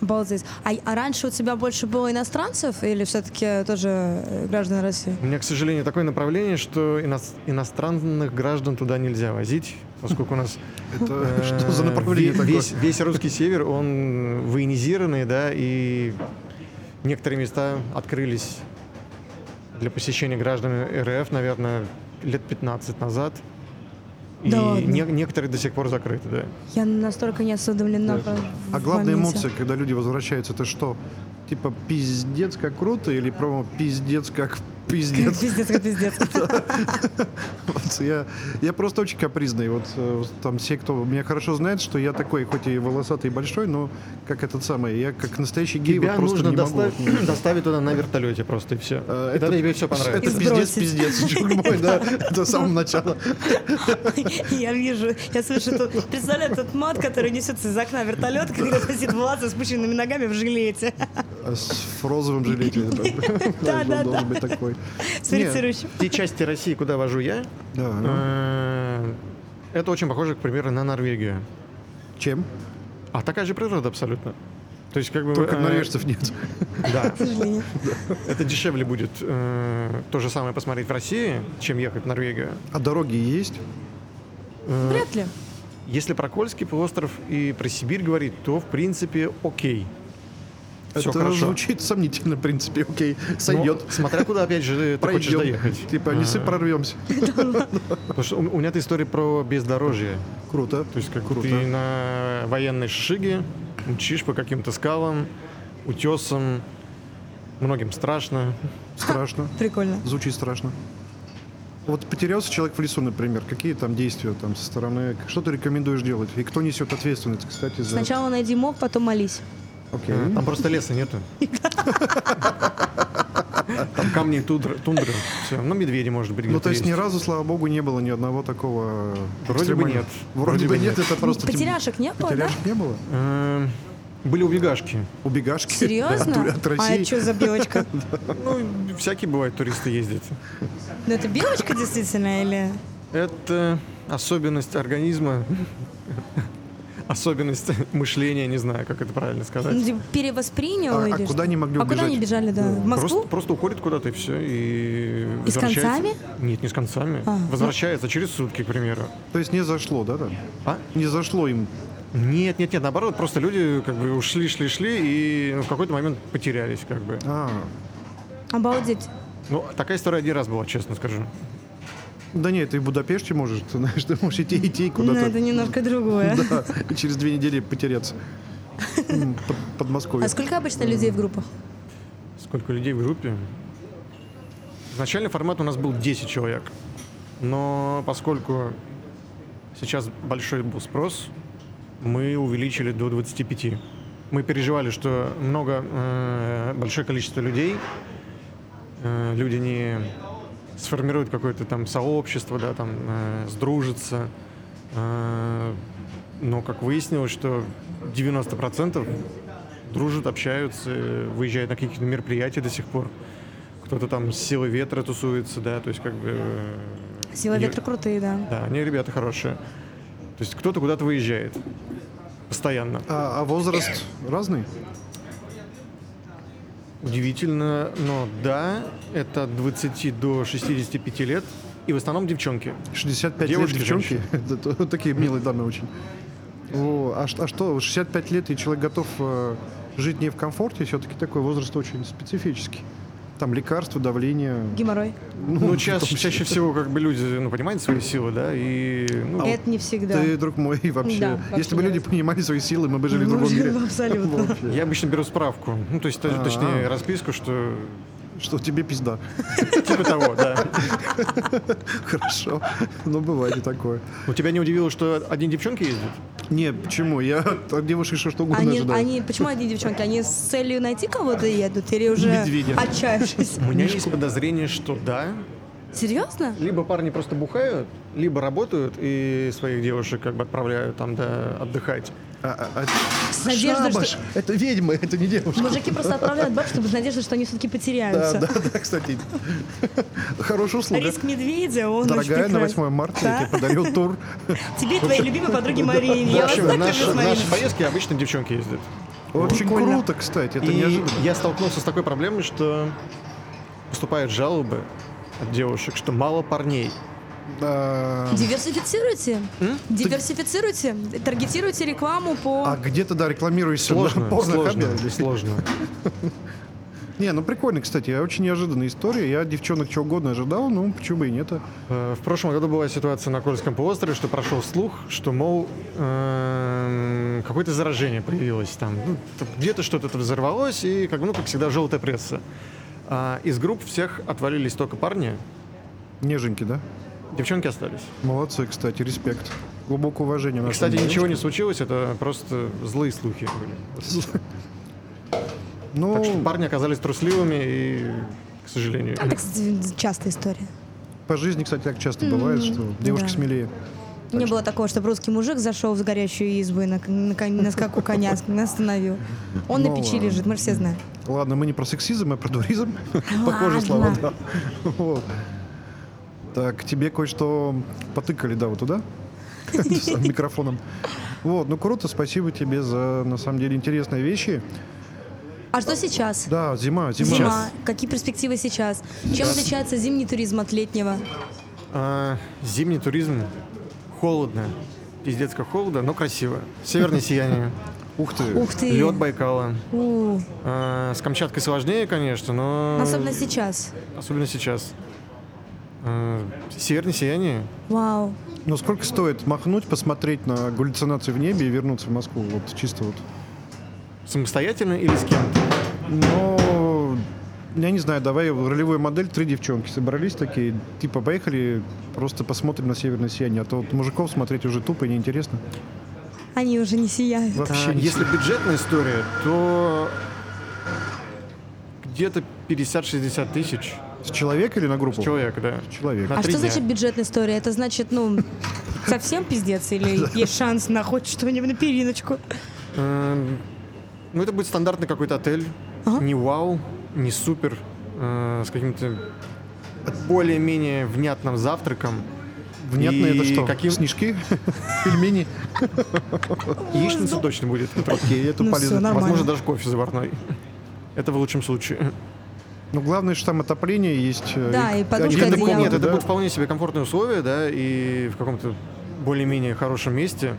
Обалдеть. А, а раньше у тебя больше было иностранцев или все-таки тоже э, граждан России? У меня, к сожалению, такое направление, что ино- иностранных граждан туда нельзя возить, поскольку у нас Это э, что за направление ве- такое? весь, весь русский север, он военизированный, да, и некоторые места открылись для посещения граждан РФ, наверное, лет 15 назад. И Да не- некоторые до сих пор закрыты, да. Я настолько не осведомлена. Да. А главная моменте. эмоция, когда люди возвращаются, это что? Типа пиздец как круто или промо пиздец как пиздец? Пиздец, как пиздец. Я, я просто очень капризный. Вот э, вот там все, кто меня хорошо знает, что я такой, хоть и волосатый и большой, но как этот самый, я как настоящий гей вот просто нужно не могу. доставить, туда на вертолете просто и все. Э, Это тебе все Это понравится. пиздец, Сбросить. пиздец, чувак мой, да, это с самого начала. Я вижу, я слышу тут, представляю, тот мат, который несется из окна вертолета, когда сидит Влад со спущенными ногами в жилете. С розовым жилете. Да, да, Должен быть такой. Те части России, куда вожу я, Да. э, это очень похоже, к примеру, на Норвегию. Чем? А такая же природа абсолютно. То есть, как бы... Только э, норвежцев нет. Да, К сожалению. это дешевле будет э, то же самое посмотреть в России, чем ехать в Норвегию. А дороги есть? Вряд ли. Если про Кольский полуостров и про Сибирь говорить, то, в принципе, окей. Все Это хорошо. звучит сомнительно, в принципе, окей, Но сойдет. смотря куда, опять же, ты хочешь Пройдем. доехать. Типа, несы А, прорвемся. Потому что у меня это история про бездорожье. Круто. То есть, как Круто. ты на военной шиге мчишь по каким-то скалам, утесам. Многим страшно. Страшно. Прикольно. Звучит страшно. Вот потерялся человек в лесу, например. Какие там действия там со стороны? Что ты рекомендуешь делать? И кто несет ответственность, кстати, за... Сначала найди мог, потом молись. Окей. Э, Там просто леса нету. Там камни и тундра. тундра. Все. Ну, медведи, может быть, Ну, то есть ни разу, слава богу, не было ни одного такого... Вроде бы нет. Вроде бы нет, это просто... Потеряшек не было, да? Потеряшек не было? Э, Были убегашки. Убегашки? Серьезно? От А России? что за белочка? Ну, всякие бывают туристы ездят. Ну это белочка действительно или... Это особенность организма, особенность мышления, не знаю, как это правильно ну, сказать. типа, Перевоспринял А- а или куда что? они могли А куда убежать? они бежали, да? В Москву? Просто, просто уходит куда-то и все. И, И с возвращается. концами? Нет, не с концами. А, ну. Возвращается через сутки, к примеру. То есть не зашло, да, там? А? Не зашло им. Нет, нет, нет, наоборот, просто люди как бы ушли, шли, шли и ну, в какой-то момент потерялись, как бы. А, Обалдеть. Ну, такая история один раз была, честно скажу. Да нет, ты в Будапеште можешь, ты знаешь, ты можешь идти, идти Ну куда-то. это немножко другое. Да, и через две недели потеряться. Под, Подмосковье. А сколько обычно людей в группах? Сколько людей в группе? Изначально формат у нас был 10 человек. Но поскольку сейчас большой был спрос, мы увеличили до 25. Мы переживали, что много, э, большое количество людей, э, люди не сформируют какое-то там сообщество, да, там, э, сдружатся. Э, но, как выяснилось, что 90% дружат, общаются, выезжают на какие-то мероприятия до сих пор. Кто-то там с силой ветра тусуется, да, то есть как бы... э, Сила не- ветра крутые, да. Да, они ребята хорошие. То есть кто-то куда-то выезжает. Постоянно. А, а возраст разный? Удивительно, но да, это от 20 до 65 лет. И в основном девчонки. 65 Девушки, лет девчонки. Это то- такие милые дамы очень. О, а, а что, 65 лет и человек готов э, жить не в комфорте, все-таки такой возраст очень специфический. Там лекарства, давление. Геморрой. Ну, в ча- том числе. чаще всего как бы люди, ну, понимают свои силы, да, и... ну, Это не всегда. Ты, друг мой, вообще. Да, вообще Если бы люди раз. понимали свои силы, мы бы жили в Мы другом жили мире. абсолютно. Я обычно беру справку, ну, то есть, А-а. точнее, расписку, что Что тебе пизда. типа того, да. Хорошо. Ну, бывает и такое. У тебя не удивило, что одни девчонки ездят? Не, почему? Я от девушек что угодно Они, ожидаю. они, почему одни девчонки? Они с целью найти кого-то едут или уже Медведя. отчаявшись? У меня есть подозрение, что да. Серьезно? Либо парни просто бухают, либо работают и своих девушек как бы отправляют там да, отдыхать. А- а- а- С надеждой, Шабаш! что- Это ведьмы, это не девушка. Мужики просто отправляют баб, чтобы с надеждой, что они все-таки Да, потеряются. да, да, кстати. Хорошая услуга. Риск медведя, он Дорогая, на прекрасен. 8 марта я Да? тебе подарил тур. Тебе и твоей любимой подруге Марине. Я вас так люблю, наши поездки обычно девчонки ездят. Очень круто, кстати, это и неожиданно. я столкнулся с такой проблемой, что поступают жалобы от девушек, что мало парней. Да. Диверсифицируйте. Диверсифицируйте. Таргетируйте рекламу по... А где-то, да, рекламируешься Сложно, сложно, сложно. Не, ну прикольно, кстати, очень неожиданная история. Я девчонок чего угодно ожидал, ну почему бы и нет. Э, В прошлом году была ситуация на Кольском полуострове, что прошел слух, что, мол, эм, какое-то заражение появилось там. Ну, где-то что-то это взорвалось, и, как, ну, как всегда, желтая пресса. А из групп всех отвалились только парни, Неженьки, да? девчонки остались. Молодцы, кстати, респект. Глубокое уважение. И, кстати, ничего не случилось, это просто злые слухи были. Ну, Так что парни оказались трусливыми и, к сожалению... Это, кстати, частая история. по жизни, кстати, так часто бывает, что девушки смелее. Не было такого, чтобы русский мужик зашел в горящую избу и на, на, кон- на скаку коня остановил. Он на Ну печи ладно. лежит, мы же все знаем. Ладно, мы не про сексизм, а про дуризм. Похожие слова, да. Вот. Так, тебе кое-что потыкали, да, вот туда? С микрофоном. Вот, ну круто, спасибо тебе за, на самом деле, интересные вещи. А что сейчас? Да, зима, зима. Зима. Какие перспективы сейчас? Чем отличается зимний туризм от летнего? А, зимний туризм холодно. Пиздец как холодно, но красиво. Северное сияние, Ух ты. Ух ты. лед Байкала. У, А, с Камчаткой сложнее, конечно, но... Особенно сейчас. Особенно сейчас. А, Северное сияние. Вау. Ну сколько стоит махнуть, посмотреть на галлюцинации в небе и вернуться в Москву? Вот чисто вот. Самостоятельно или с кем-то? Ну, я не знаю, давай ролевую модель, три девчонки собрались такие, типа, поехали, просто посмотрим на северное сияние, а то вот мужиков смотреть уже тупо и неинтересно. Они уже не сияют. Вообще А, не если бюджетная история, то где-то 50-60 тысяч С человека или на группу? человек, да. Человек. На А что дня. значит бюджетная история? Это значит, ну, совсем пиздец или есть шанс на хоть что-нибудь на периночку? Эм, Ну, это будет стандартный какой-то отель. Не вау, не супер, э, с каким-то более-менее внятным завтраком. Внятно И это что? Каким... Снежки? Пельмени? Яичница точно будет. Окей, это Ну полезно. Возможно, даже кофе заварной. Это в лучшем случае. Ну, главное, что там отопление есть. э, Да, и подушка комнаты, Нет, это да? будут вполне себе комфортные условия, да, и в каком-то более-менее хорошем месте,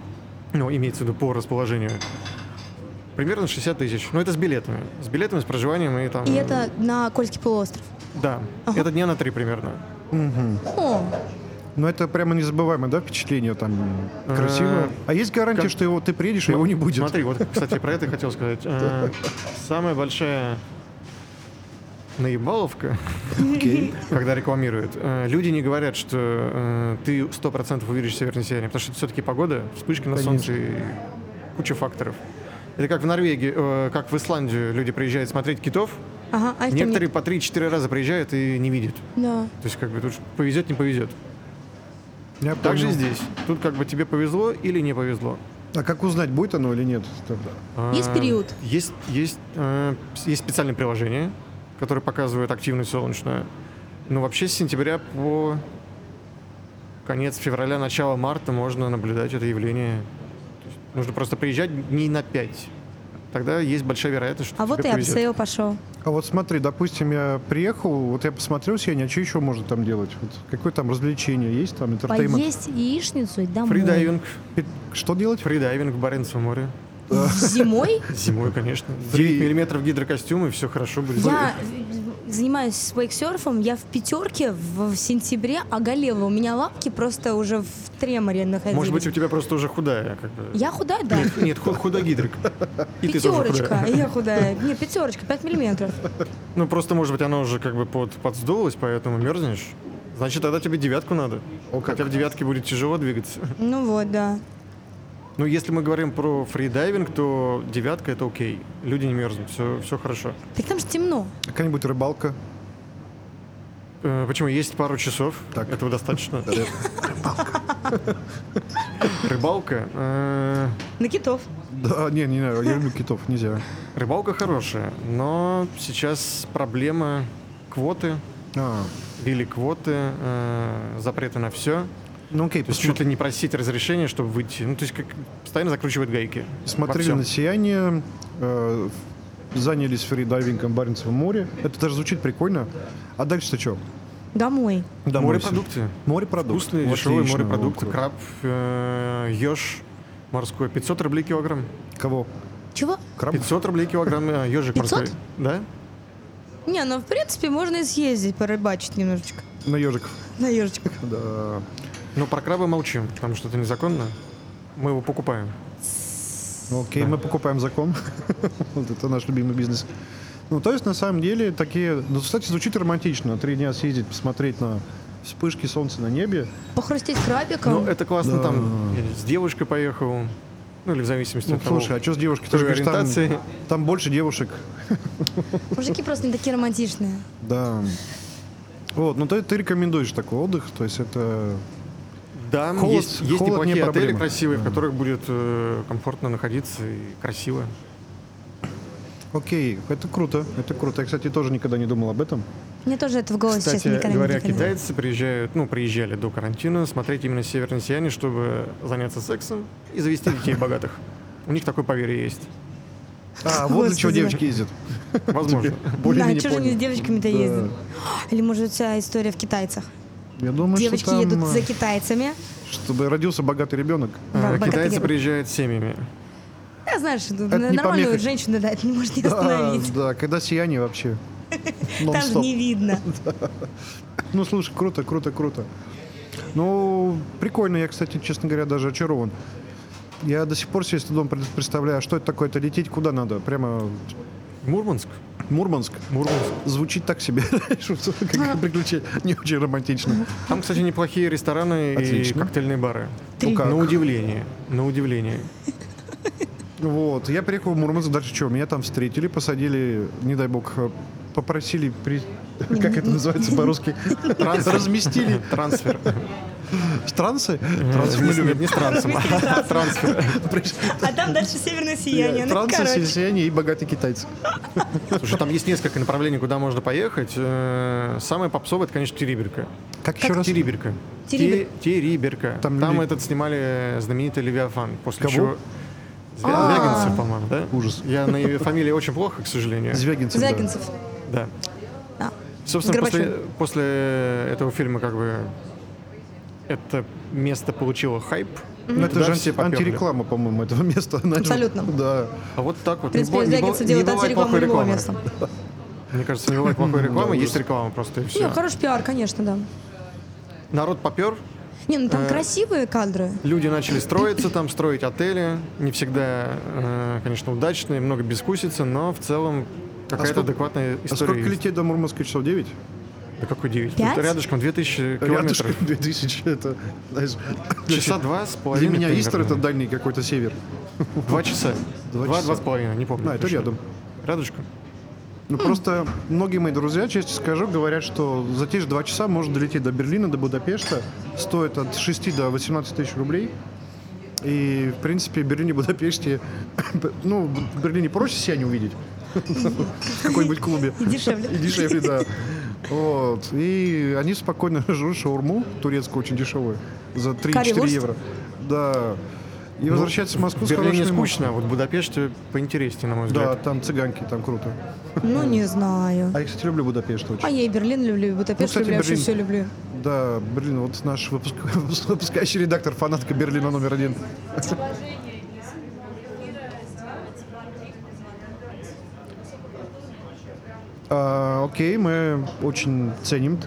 ну, имеется в виду по расположению, примерно 60 тысяч. Но это с билетами. С билетами, с проживанием и там... И это на Кольский полуостров. Да, это дня на три примерно. О, Ну, это прямо незабываемое, да, впечатление там красиво. Э, А есть гарантия, что его ты приедешь, а его не будет? Смотри, вот, кстати, про это я хотел сказать. Э, Самая большая наебаловка, когда рекламируют. Э, Люди не говорят, что э, ты 100% увидишь северное сияние, потому что это все-таки погода, вспышки на солнце и куча факторов. Это как в Норвегии, э, как в Исландию люди приезжают смотреть китов, ага, а их там некоторые по 3-4 раза приезжают и не видят. нет. Да. То есть как бы тут повезет, не повезет. Я Так же и понял. здесь. Тут как бы тебе повезло или не повезло. А как узнать, будет оно или нет? тогда? Есть А, период? Есть, есть, э, есть специальные приложения, которые показывают активность солнечную. Но вообще с сентября по конец февраля, начало марта можно наблюдать это явление. Нужно просто приезжать дней на 5. Тогда есть большая вероятность, что А вот и повезет. upsell пошел. А вот смотри, допустим, я приехал, вот я посмотрел сегодня, а что еще можно там делать? Вот какое там развлечение есть, там entertainment? Поесть яичницу и домой. Фридайвинг. Что делать? Фридайвинг в Баренцевом море. Зимой Зимой, конечно. Фри- 9 миллиметров гидрокостюма, и все хорошо будет. я занимаюсь вейксерфом, я в пятерке в сентябре оголела. У меня лапки просто уже в треморе находились. Может быть, у тебя просто уже худая. Как бы. Я худая, да. Нет, худ- худогидрик. И Пятерочка, я худая. Не, пятерочка, 5 миллиметров. Ну, просто, может быть, она уже как бы под, подсдулась, поэтому мерзнешь. Значит, тогда тебе девятку надо. Хотя в девятке будет тяжело двигаться. Ну вот, да. Ну, если мы говорим про фридайвинг, то девятка это окей. Люди не мерзнут, все, все хорошо. Так там же темно. Какая-нибудь рыбалка. Э, Почему? Есть пару часов. Так. Этого достаточно. Рыбалка. э, На китов. Да, не, не, не, я люблю китов, нельзя. Рыбалка хорошая, но сейчас проблема квоты. А, Ввели квоты, э, запреты на все. Ну окей, То есть чуть ли не просить разрешения, чтобы выйти. Ну, то есть как постоянно закручивают гайки. смотрели на сияние, э, занялись фридайвингом в Баренцевом море. Это даже звучит прикольно. А дальше-то что? Домой. Морепродукты. Морепродукты. Вкусные, дешевые Отлично, морепродукты. Краб, э, еж морской. 500 рублей килограмм. Кого? Чего? Краб? 500 рублей килограмм э, ежик 500? морской. Да? Не, ну в принципе можно и съездить, порыбачить немножечко. На ежиков. На ежечках. Да. Но про краба молчим, потому что это незаконно. Мы его покупаем. Ну, окей, мы покупаем закон. вот это наш любимый бизнес. Ну, то есть, на самом деле, такие... Ну, кстати, звучит романтично. Три дня съездить, посмотреть на вспышки солнца на небе. Похрустеть крабиком. Ну, это классно Да. там. Я с девушкой поехал. Ну, или в зависимости Ну, от того. слушай, а что с девушкой? Ты той же говоришь, там, ориентации. там больше девушек. Мужики просто не такие романтичные. Да. Вот, ну ты, ты рекомендуешь такой отдых, то есть это... Да, Холод- есть, есть холод не неплохие отели проблема. красивые, в которых будет э, комфортно находиться и красиво. Окей, это круто, это круто. Я, кстати, тоже никогда не думал об этом. Мне тоже это в голову сейчас Кстати никогда говоря, не приходило. китайцы приезжают, ну, приезжали до карантина смотреть именно северное сияние, чтобы заняться сексом и завести детей богатых. У них такое поверье есть. А, вот для чего девочки ездят. Возможно. Да, что же они с девочками-то Да. ездят? Или может вся история в китайцах? Я думаю, Девочки что там, едут э, за китайцами. чтобы родился богатый ребенок. Э, богатые Китайцы ребята. приезжают с семьями. Я знаешь, Это нормальную помеха. женщину, да, это не может не Да, остановить. да, когда сияние вообще. Там же не видно. Ну, слушай, круто, круто, круто. Ну, прикольно. Я, кстати, честно говоря, даже очарован. Я до сих пор себе с трудом пред- представляю, что это такое, это лететь куда надо? Прямо Мурманск? Мурманск. Мурманск. Звучит так себе, как приключение. Не очень романтично. Там, кстати, неплохие рестораны и Отлично. коктейльные бары. Ну как? На удивление. На удивление. Вот, я приехал в Мурманск, дальше что? Меня там встретили, посадили, не дай бог, э, попросили, при... как это называется по-русски, разместили Трансфер. трансы. Трансы мы любим. Не с трансом, а трансфер. А там дальше северное сияние. Ну, Трансы, короче. сияние и богатые китайцы. Слушай, там есть несколько направлений, куда можно поехать. Э, Самое попсовое, это, конечно, Териберка. Как еще раз? Териберка. Терибер- Те- Териберка. Там этот снимали знаменитый Левиафан. После Кого? чего... Звя-. Звягинцев, по-моему, да? Ужас. Я на ее фамилии очень плохо, к сожалению. Звягинцев. Звягинцев. Да. Собственно, после, после этого фильма как бы это место получило хайп. Ну, это же анти- антиреклама, по-моему, этого места. Абсолютно. Да. А вот так вот. В принципе, не, Звягинцев не делает антирекламу любого рекламы. места. Мне кажется, не бывает плохой рекламы, есть реклама просто и Не, все. хороший пиар, конечно, да. Народ попер, Не, ну там Э, красивые кадры. люди начали строиться там, строить отели. Не всегда, э, конечно, удачные, много бескусицы, но в целом какая-то сколько- адекватная А история сколько есть. лететь до Мурманска часов? 9? Да какой 9? Пять? Рядышком 2000 Рядышком километров. 2000. Это, знаешь, Часа два с Для половиной. меня Истер это дальний какой-то север. Два часа. Два Два, два с половиной, не помню. А, это рядом. Рядышком. Ну, просто многие мои друзья, честно скажу, говорят, что за те же два часа можно долететь до Берлина, до Будапешта. Стоит от 6 до 18 тысяч рублей. И, в принципе, в Берлине, Будапеште, ну, в Берлине проще себя не увидеть. В какой-нибудь клубе. И дешевле. И дешевле, да. Вот. И они спокойно жрут шаурму, турецкую, очень дешевую, за 3-4 Карри-вурст? евро. Да. И возвращаются в Москву В с Берлине хорошими скучно, а вот в Будапеште поинтереснее, на мой Да, взгляд. там цыганки, там круто. Ну, не знаю. А я, кстати, люблю Будапешт очень. А я и Берлин люблю, и Будапешт Ну, кстати, люблю, я вообще Берлин. все люблю. Да, Берлин, вот наш выпуск, выпускающий редактор, фанатка Берлина номер один. А, окей, мы очень ценим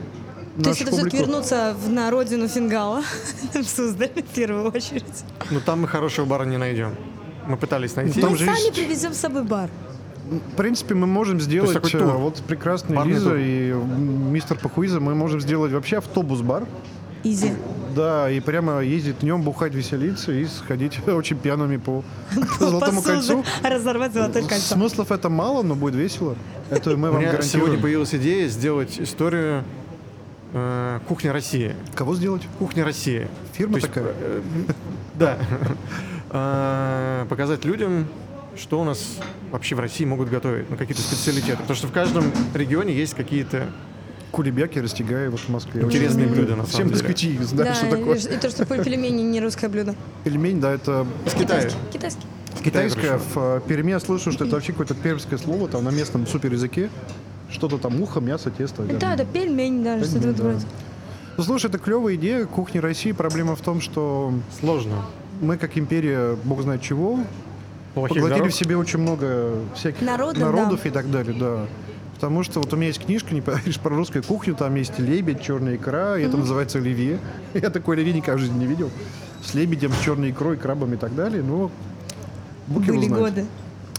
То есть это все-таки публику. вернуться в, на родину фингала, в Суздаль в первую очередь. Но там мы хорошего бара не найдем. Мы пытались найти. Там Мы же сами есть- привезем с собой бар. В принципе, мы можем сделать, э, тур. вот прекрасный Лиза тур. и мистер Пахуиза, мы можем сделать вообще автобус-бар. Изи. Да, и прямо ездить днем, бухать, веселиться и сходить очень пьяными по Золотому кольцу. Разорвать золотое кольцо. Смыслов это мало, но будет весело. Это мы вам меня сегодня гарантируем. появилась идея сделать историю э, «Кухня России». Кого сделать? Кухня России. Фирма такая? э, Да. А, Показать людям, что у нас вообще в России могут готовить, ну, какие-то специалитеты. Потому что в каждом регионе есть какие-то Кулебяки, Растягай, вот в Москве. интересные блюда, на самом деле. москвичи знают, Да, что такое. и, и то, что пельмени не русское блюдо. Пельмень, да, это Из Китая. Китайский. китайское. В э, Перми я слышу, что это вообще какое-то пермское слово, там на местном супер языке. Что-то там ухо, мясо, тесто. Да, да, пельмень, да, что-то Пельмень, этом да. роде. Ну, слушай, это клевая идея кухни России. Проблема в том, что Сложно. мы, как империя, бог знает чего, Плохих поглотили дорог. в себе очень много всяких Народов, народов и так далее, да. Потому что вот у меня есть книжка, не поверишь, про русскую кухню, там есть лебедь, черная икра, и это называется оливье. Я такой оливье никогда в жизни не видел. С лебедем, с черной икрой, крабами и так далее, но Были знает. годы.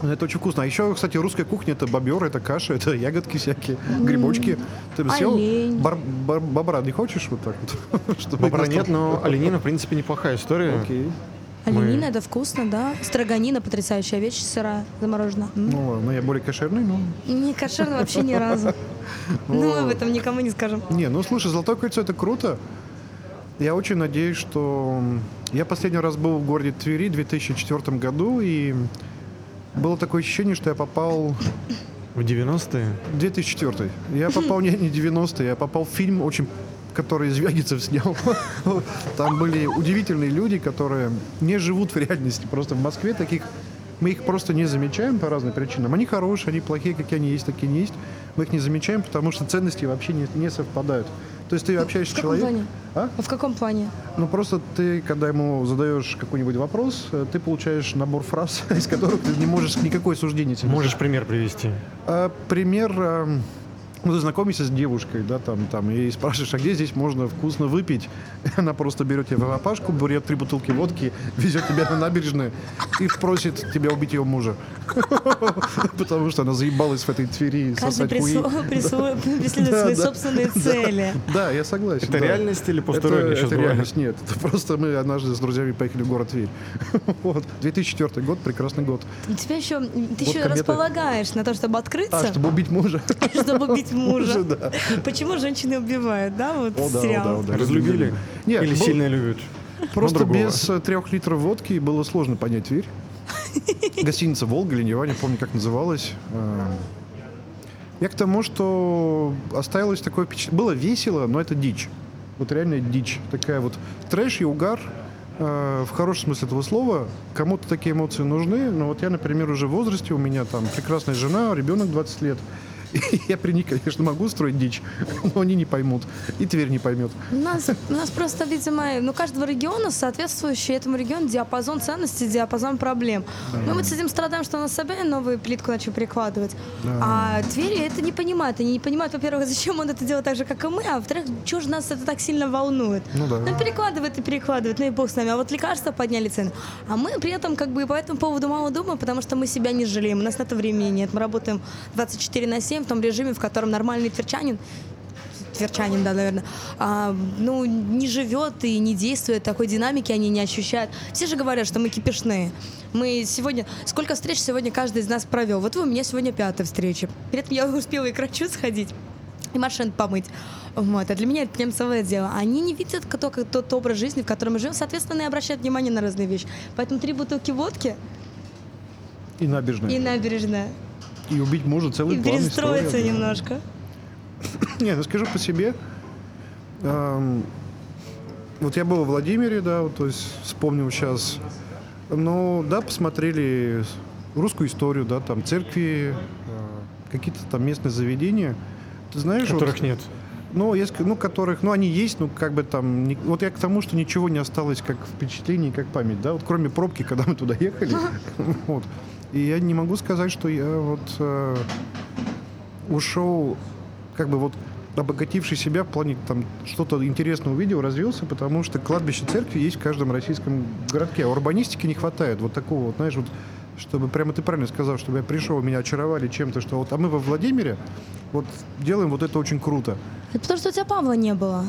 Это очень вкусно. А еще, кстати, русская кухня это бобер, это каша, это ягодки всякие, грибочки. Ты бы съел бар- бар- бобра не хочешь вот так вот? Чтобы Бобра нет, но оленина, в принципе, неплохая история. Окей. Оленина, это вкусно, да. Строганина, потрясающая вещь, сырая, заморожена. Ну ладно, я более кошерный, но... Не кошерно вообще ни разу. Ну, мы об этом никому не скажем. Не, ну слушай, Золотое кольцо это круто. Я очень надеюсь, что... Я последний раз был в городе Твери в 2004 году, и было такое ощущение, что я попал В 90-е. 2004. Я попал не, не 90 я попал в фильм очень который Звягинцев снял. Там были удивительные люди, которые не живут в реальности. Просто в Москве таких мы их просто не замечаем по разным причинам. Они хорошие, они плохие, какие они есть, такие не есть. Мы их не замечаем, потому что ценности вообще не, не совпадают. То есть ты общаешься В с каком человеком... плане? А? В каком плане? Ну просто ты, когда ему задаешь какой-нибудь вопрос, э, ты получаешь набор фраз, из которых ты не можешь никакой суждения себе Можешь пример привести? а, пример, а, ну, ты знакомишься с девушкой, да, там, там, и спрашиваешь, а где здесь можно вкусно выпить? И она просто берет тебя в опашку, берет три бутылки водки, везет тебя на набережную и просит тебя убить ее мужа. Потому что она заебалась в этой Твери Каждый сосать хуи. преследует Да, свои собственные цели. Да, я согласен. Это реальность или посторонняя это реальность, нет. Это просто мы однажды с друзьями поехали в город Тверь. Вот. 2004 год, прекрасный год. У тебя еще, ты еще располагаешь на то, чтобы открыться, А, чтобы убить мужа. чтобы убить мужа. да. Почему женщины убивают, да, вот О, да, сериал? о, да, да. Разлюбили? Нет, Или был- сильно любят? Просто Ну, без э, трех литров водки было сложно понять Тверь. Гостиница «Волга» или «Нева», не помню, как называлась. Э, Я к тому, что оставилось такое впечатление. Было весело, но это дичь. Вот реально дичь. Такая вот трэш и угар э, в хорошем смысле этого слова. Кому-то такие эмоции нужны, но вот я, например, уже в возрасте, у меня там прекрасная жена, ребенок 20 лет. Я при них, конечно, могу строить дичь, но они не поймут. И Тверь не поймет. У нас, у нас просто, видимо, ну, каждого региона соответствующий этому региону диапазон ценностей, диапазон проблем. Мы вот с этим страдаем, что у нас Собянин новую плитку начал перекладывать. А Твери это не понимают. Они не понимают, во-первых, зачем он это делает так же, как и мы, а во-вторых, чего же нас это так сильно волнует. Ну да. Ну, перекладывает и перекладывает, ну и бог с нами. А вот лекарства подняли цены. А мы при этом как бы по этому поводу мало думаем, потому что мы себя не жалеем. У нас на это времени нет. Мы работаем 24 на 7 в том режиме, в котором нормальный тверчанин тверчанин, да, наверное, а, ну, не живет и не действует, такой динамики они не ощущают. Все же говорят, что мы кипишные. Мы сегодня... Сколько встреч сегодня каждый из нас провел? Вот вы у меня сегодня пятая встреча. При этом я успела и к врачу сходить, и машин помыть. Вот. А для меня это немцевое дело. Они не видят только тот образ жизни, в котором мы живем, соответственно, и обращают внимание на разные вещи. Поэтому три бутылки водки И набережная. и набережная. И убить мужа целый И план, перестроиться история. немножко. Не, ну скажу по себе. Эм, вот я был в Владимире, да, вот, то есть вспомнил сейчас. Ну, да, посмотрели русскую историю, да, там церкви, э, какие-то там местные заведения. Ты знаешь, вот- Которых нет. ну, есть, ну, которых, ну, они есть, ну, как бы там, не- вот я к тому, что ничего не осталось как впечатление, как память, да, вот кроме пробки, когда мы туда ехали, вот. И я не могу сказать, что я вот э, ушел, как бы вот обогативший себя в плане там что-то интересное увидел, развился, потому что кладбище церкви есть в каждом российском городке, а урбанистики не хватает вот такого вот, знаешь, вот чтобы прямо ты правильно сказал, чтобы я пришел, меня очаровали чем-то, что вот, а мы во Владимире вот делаем вот это очень круто. Это потому что у тебя Павла не было.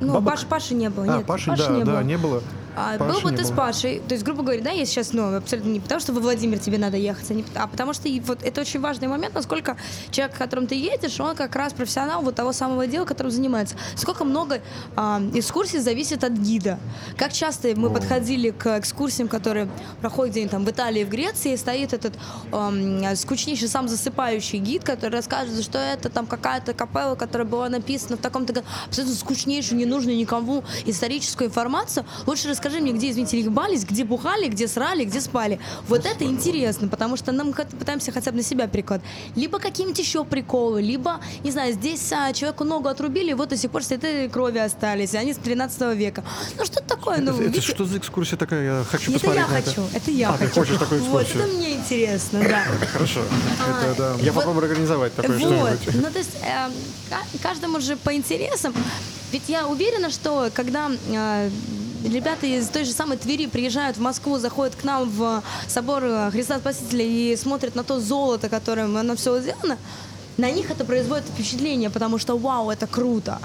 Ну, бабок? Паши, Паши не было. А, Нет, Паши, да, не да, было. не было. А, был бы ты с. Пашей, то есть, грубо говоря, да, я сейчас, ну, абсолютно не потому, что во Владимир тебе надо ехать, а, не, а потому что и вот это очень важный момент, насколько человек, к которому ты едешь, он как раз профессионал вот того самого дела, которым занимается. Сколько много а, экскурсий зависит от гида. Как часто мы подходили к экскурсиям, которые проходят где-нибудь там в Италии, в Греции, и стоит этот ам, скучнейший сам засыпающий гид, который рассказывает, что это там какая-то капелла, которая была написана в таком-то. Абсолютно скучнейшую, ненужную никому историческую информацию. Лучше расскажи мне, где, извините, легбались, где бухали, где срали, где спали. Вот это интересно, потому что нам пытаемся хотя бы на себя приклад. Либо какие-нибудь еще приколы, либо, не знаю, здесь а, человеку ногу отрубили, вот до сих пор следы крови остались, и они с 13 века. Ну что такое? Ну, Это, это видите, что за экскурсия такая? Я хочу это посмотреть я на хочу, это. это я А, ты хочу. хочешь такую Вот, экскурсию? это мне интересно, да. Хорошо. Это, да. Я Вот- попробую организовать такое Вот, что-нибудь. ну то есть э, ка- каждому же по интересам. Ведь я уверена, что когда э, ребята из той же самой Твери приезжают в Москву, заходят к нам в собор Христа Спасителя и смотрят на то золото, которым оно все сделано, на них это производит впечатление, потому что вау, это круто.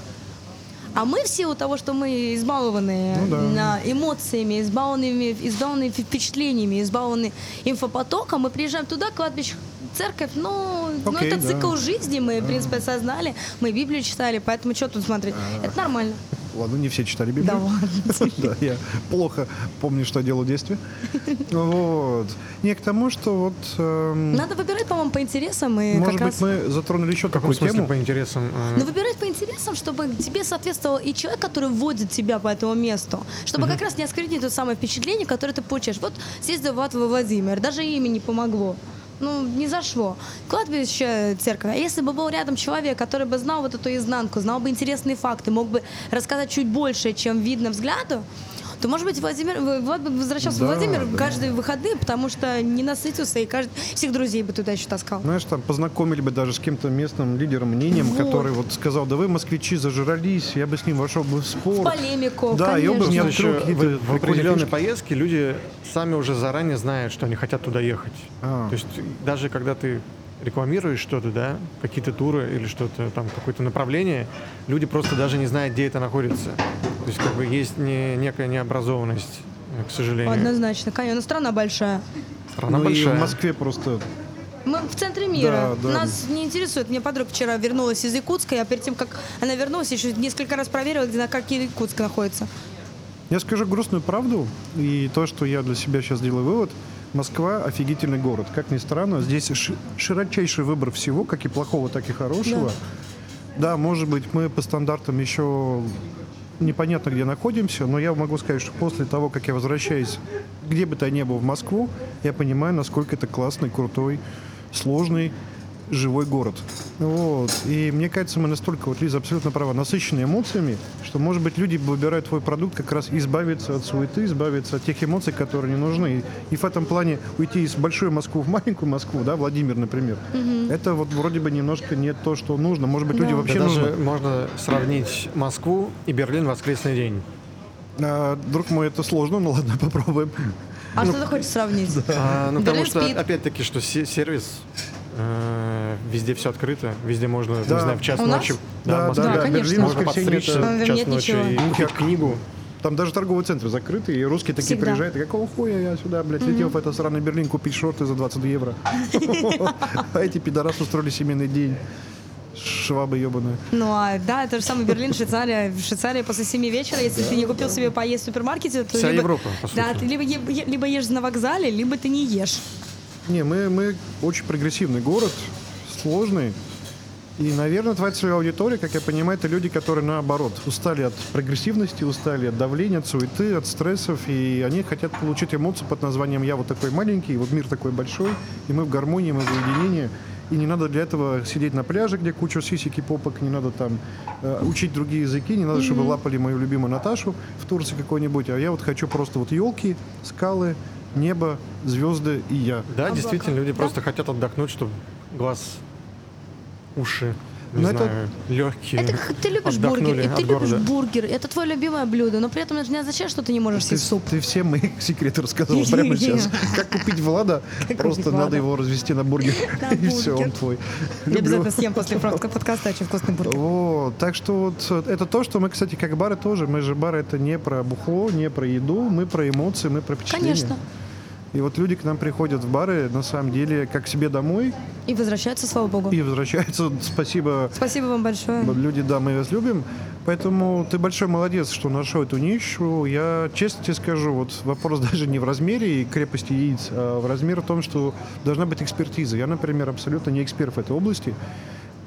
А мы в силу того, что мы избалованы Ну да. эмоциями, избалованы, избалованы впечатлениями, избалованы инфопотоком, мы приезжаем туда, кладбище, церковь, ну, ну Окей, это да. цикл жизни, мы, в принципе, осознали, мы Библию читали, поэтому что тут смотреть? Это нормально. Ладно, не все читали Библию. Да ладно. Да, я плохо помню, что делал в детстве. Вот. Не к тому, что вот... эм, Надо выбирать, по-моему, по интересам и Может как быть, раз... мы затронули еще смысле тему. по интересам? э, Ну, выбирать по интересам, чтобы тебе соответствовал и человек, который вводит тебя по этому месту, чтобы как раз не оскорбить то самое впечатление, которое ты получаешь. Вот съездил в Владимир, даже имя не помогло. Ну, не зашло. Кладбище, церковь. А если бы был рядом человек, который бы знал вот эту изнанку, знал бы интересные факты, мог бы рассказать чуть больше, чем видно взгляду, то, может быть, Владимир, Влад бы возвращался Да, в Владимир да. каждые выходные, потому что не насытился и каждый, всех друзей бы туда еще таскал. Знаешь, там познакомили бы даже с кем-то местным лидером мнением, Вот. который вот сказал, да вы, москвичи, зажрались, я бы с ним вошел бы в спор. Полемику, Да, и он бы конечно. мне Еще в, в определенной фишки. поездке люди сами уже заранее знают, что они хотят туда ехать. А. То есть даже когда ты рекламируешь что-то, да, какие-то туры или что-то там, какое-то направление, люди просто даже не знают, где это находится. То есть как бы есть не, некая необразованность, к сожалению. Однозначно, конечно, страна большая. Страна ну и большая. в Москве просто... Мы в центре мира. Да, да. Нас не интересует. Мне подруга вчера вернулась из Якутска. Я перед тем, как она вернулась, еще несколько раз проверила, где на какие Якутск находится. Я скажу грустную правду, и то, что я для себя сейчас делаю вывод, Москва офигительный город. Как ни странно, здесь ши- широчайший выбор всего, как и плохого, так и хорошего. Да, может быть, мы по стандартам еще непонятно где находимся, но я могу сказать, что после того, как я возвращаюсь, где бы то ни было в Москву, я понимаю, насколько это классный, крутой, сложный, живой город. Вот. И мне кажется, мы настолько, вот Лиза абсолютно права, насыщены эмоциями, что, может быть, люди выбирают твой продукт как раз избавиться от суеты, избавиться от тех эмоций, которые не нужны. И, и в этом плане уйти из большой Москвы в маленькую Москву, да, Владимир, например, это вот вроде бы немножко не то, что нужно. Может быть, люди Да. вообще Да даже нужно. можно сравнить Москву и Берлин в воскресный день. А, друг мой, это сложно, ну ладно, попробуем. А что ты хочешь сравнить? А, ну, Берлин потому что, спит. опять-таки, что се- сервис, везде все открыто, везде можно, Да. не знаю, в час У нас? ночи. Да, в да, Москве да, конечно. Берлин, можно подстричься в час нет ночи ничего. и купить книгу. Там даже торговые центры закрыты, и русские такие Всегда. приезжают, и какого хуя я сюда, блядь, летел в этот сраный Берлин купить шорты за 20 евро. А эти пидорасы устроили семейный день. Швабы ебаные. Ну, а, да, это же самый Берлин, Швейцария. В Швейцарии после 7 вечера, если ты не купил себе поесть в супермаркете, то Вся либо, Европа, да, ты либо ешь на вокзале, либо ты не ешь. Не, мы, мы очень прогрессивный город, сложный. И, наверное, твоя целевая аудитория, как я понимаю, это люди, которые, наоборот, устали от прогрессивности, устали от давления, от суеты, от стрессов, и они хотят получить эмоцию под названием «я вот такой маленький, вот мир такой большой, и мы в гармонии, мы в уединении». И не надо для этого сидеть на пляже, где куча сисек и попок, не надо там э, учить другие языки, не надо, чтобы лапали мою любимую Наташу в Турции какой-нибудь, а я вот хочу просто вот елки, скалы, небо, звезды и я. Да, действительно, люди Да. просто хотят отдохнуть, чтобы глаз, уши не Ну, это- знаю, легкие. Это ты любишь бургер, и ты любишь бургер, это твое любимое блюдо, но при этом это не означает, что ты не можешь съесть суп. ты все мои секреты рассказал прямо сейчас. Как купить Влада? Просто надо его развести на бургер. И все, он твой. Я обязательно съем после подкаста очень вкусный бургер. Вот, так что вот это то, что мы, кстати, как бары тоже. Мы же бары это не про бухло, не про еду, мы про эмоции, мы про впечатления. Конечно. И вот люди к нам приходят в бары, на самом деле, как к себе домой, И возвращаются, слава богу. и возвращаются. Спасибо, Спасибо вам большое. люди, да, мы вас любим. Поэтому ты большой молодец, что нашел эту нишу. Я честно тебе скажу, вот вопрос даже не в размере и крепости яиц, а в размере в том, что должна быть экспертиза. Я, например, абсолютно не эксперт в этой области.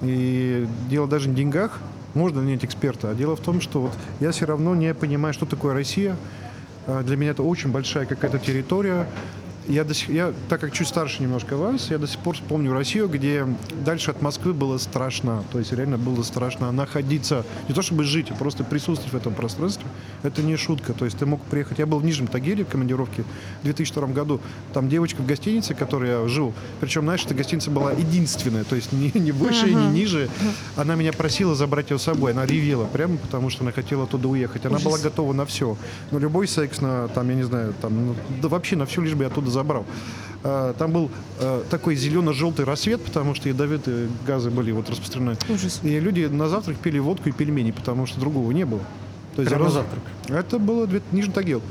И дело даже не в деньгах, можно нанять эксперта, а дело в том, что вот я все равно не понимаю, что такое Россия. А, Для меня это очень большая какая-то территория. Я, до сих, я, так как чуть старше немножко вас, я до сих пор помню Россию, где дальше от Москвы было страшно. То есть реально было страшно находиться, не то чтобы жить, а просто присутствовать в этом пространстве. Это не шутка. То есть ты мог приехать, я был в Нижнем Тагиле в командировке в 2002 году. Там девочка в гостинице, в которой я жил. Причем, знаешь, эта гостиница была единственная, то есть не, не выше, не ниже. Она меня просила забрать ее с собой. Она ревела прямо, потому что она хотела оттуда уехать. Она была готова на все. На любой секс, на, там, я не знаю, там, ну, да вообще на все, лишь бы я оттуда забрал. А, Там был э, такой зелено-желтый рассвет, потому что ядовитые газы были вот распространены. Ужас. И люди на завтрак пили водку и пельмени, потому что другого не было. То Прямо на раз- завтрак? Это было Нижний Тагил.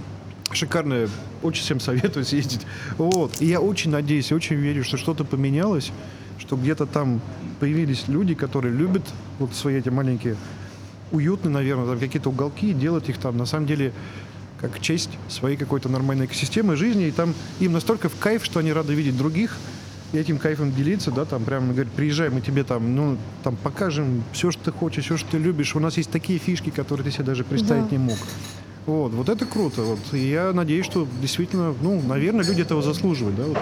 Шикарное, очень всем советую съездить. Вот. И я очень надеюсь, и очень верю, что что-то поменялось, что где-то там появились люди, которые любят вот свои эти маленькие, уютные, наверное, там какие-то уголки, делать их там, на самом деле, как честь своей какой-то нормальной экосистемы жизни, и там им настолько в кайф, что они рады видеть других, и этим кайфом делиться, да, там прямо говорит, приезжай, мы тебе там, ну, там покажем все, что ты хочешь, все, что ты любишь. У нас есть такие фишки, которые ты себе даже представить Да. не мог. Вот, вот это круто. Вот. И я надеюсь, что действительно, ну, наверное, люди этого заслуживают, да, вот.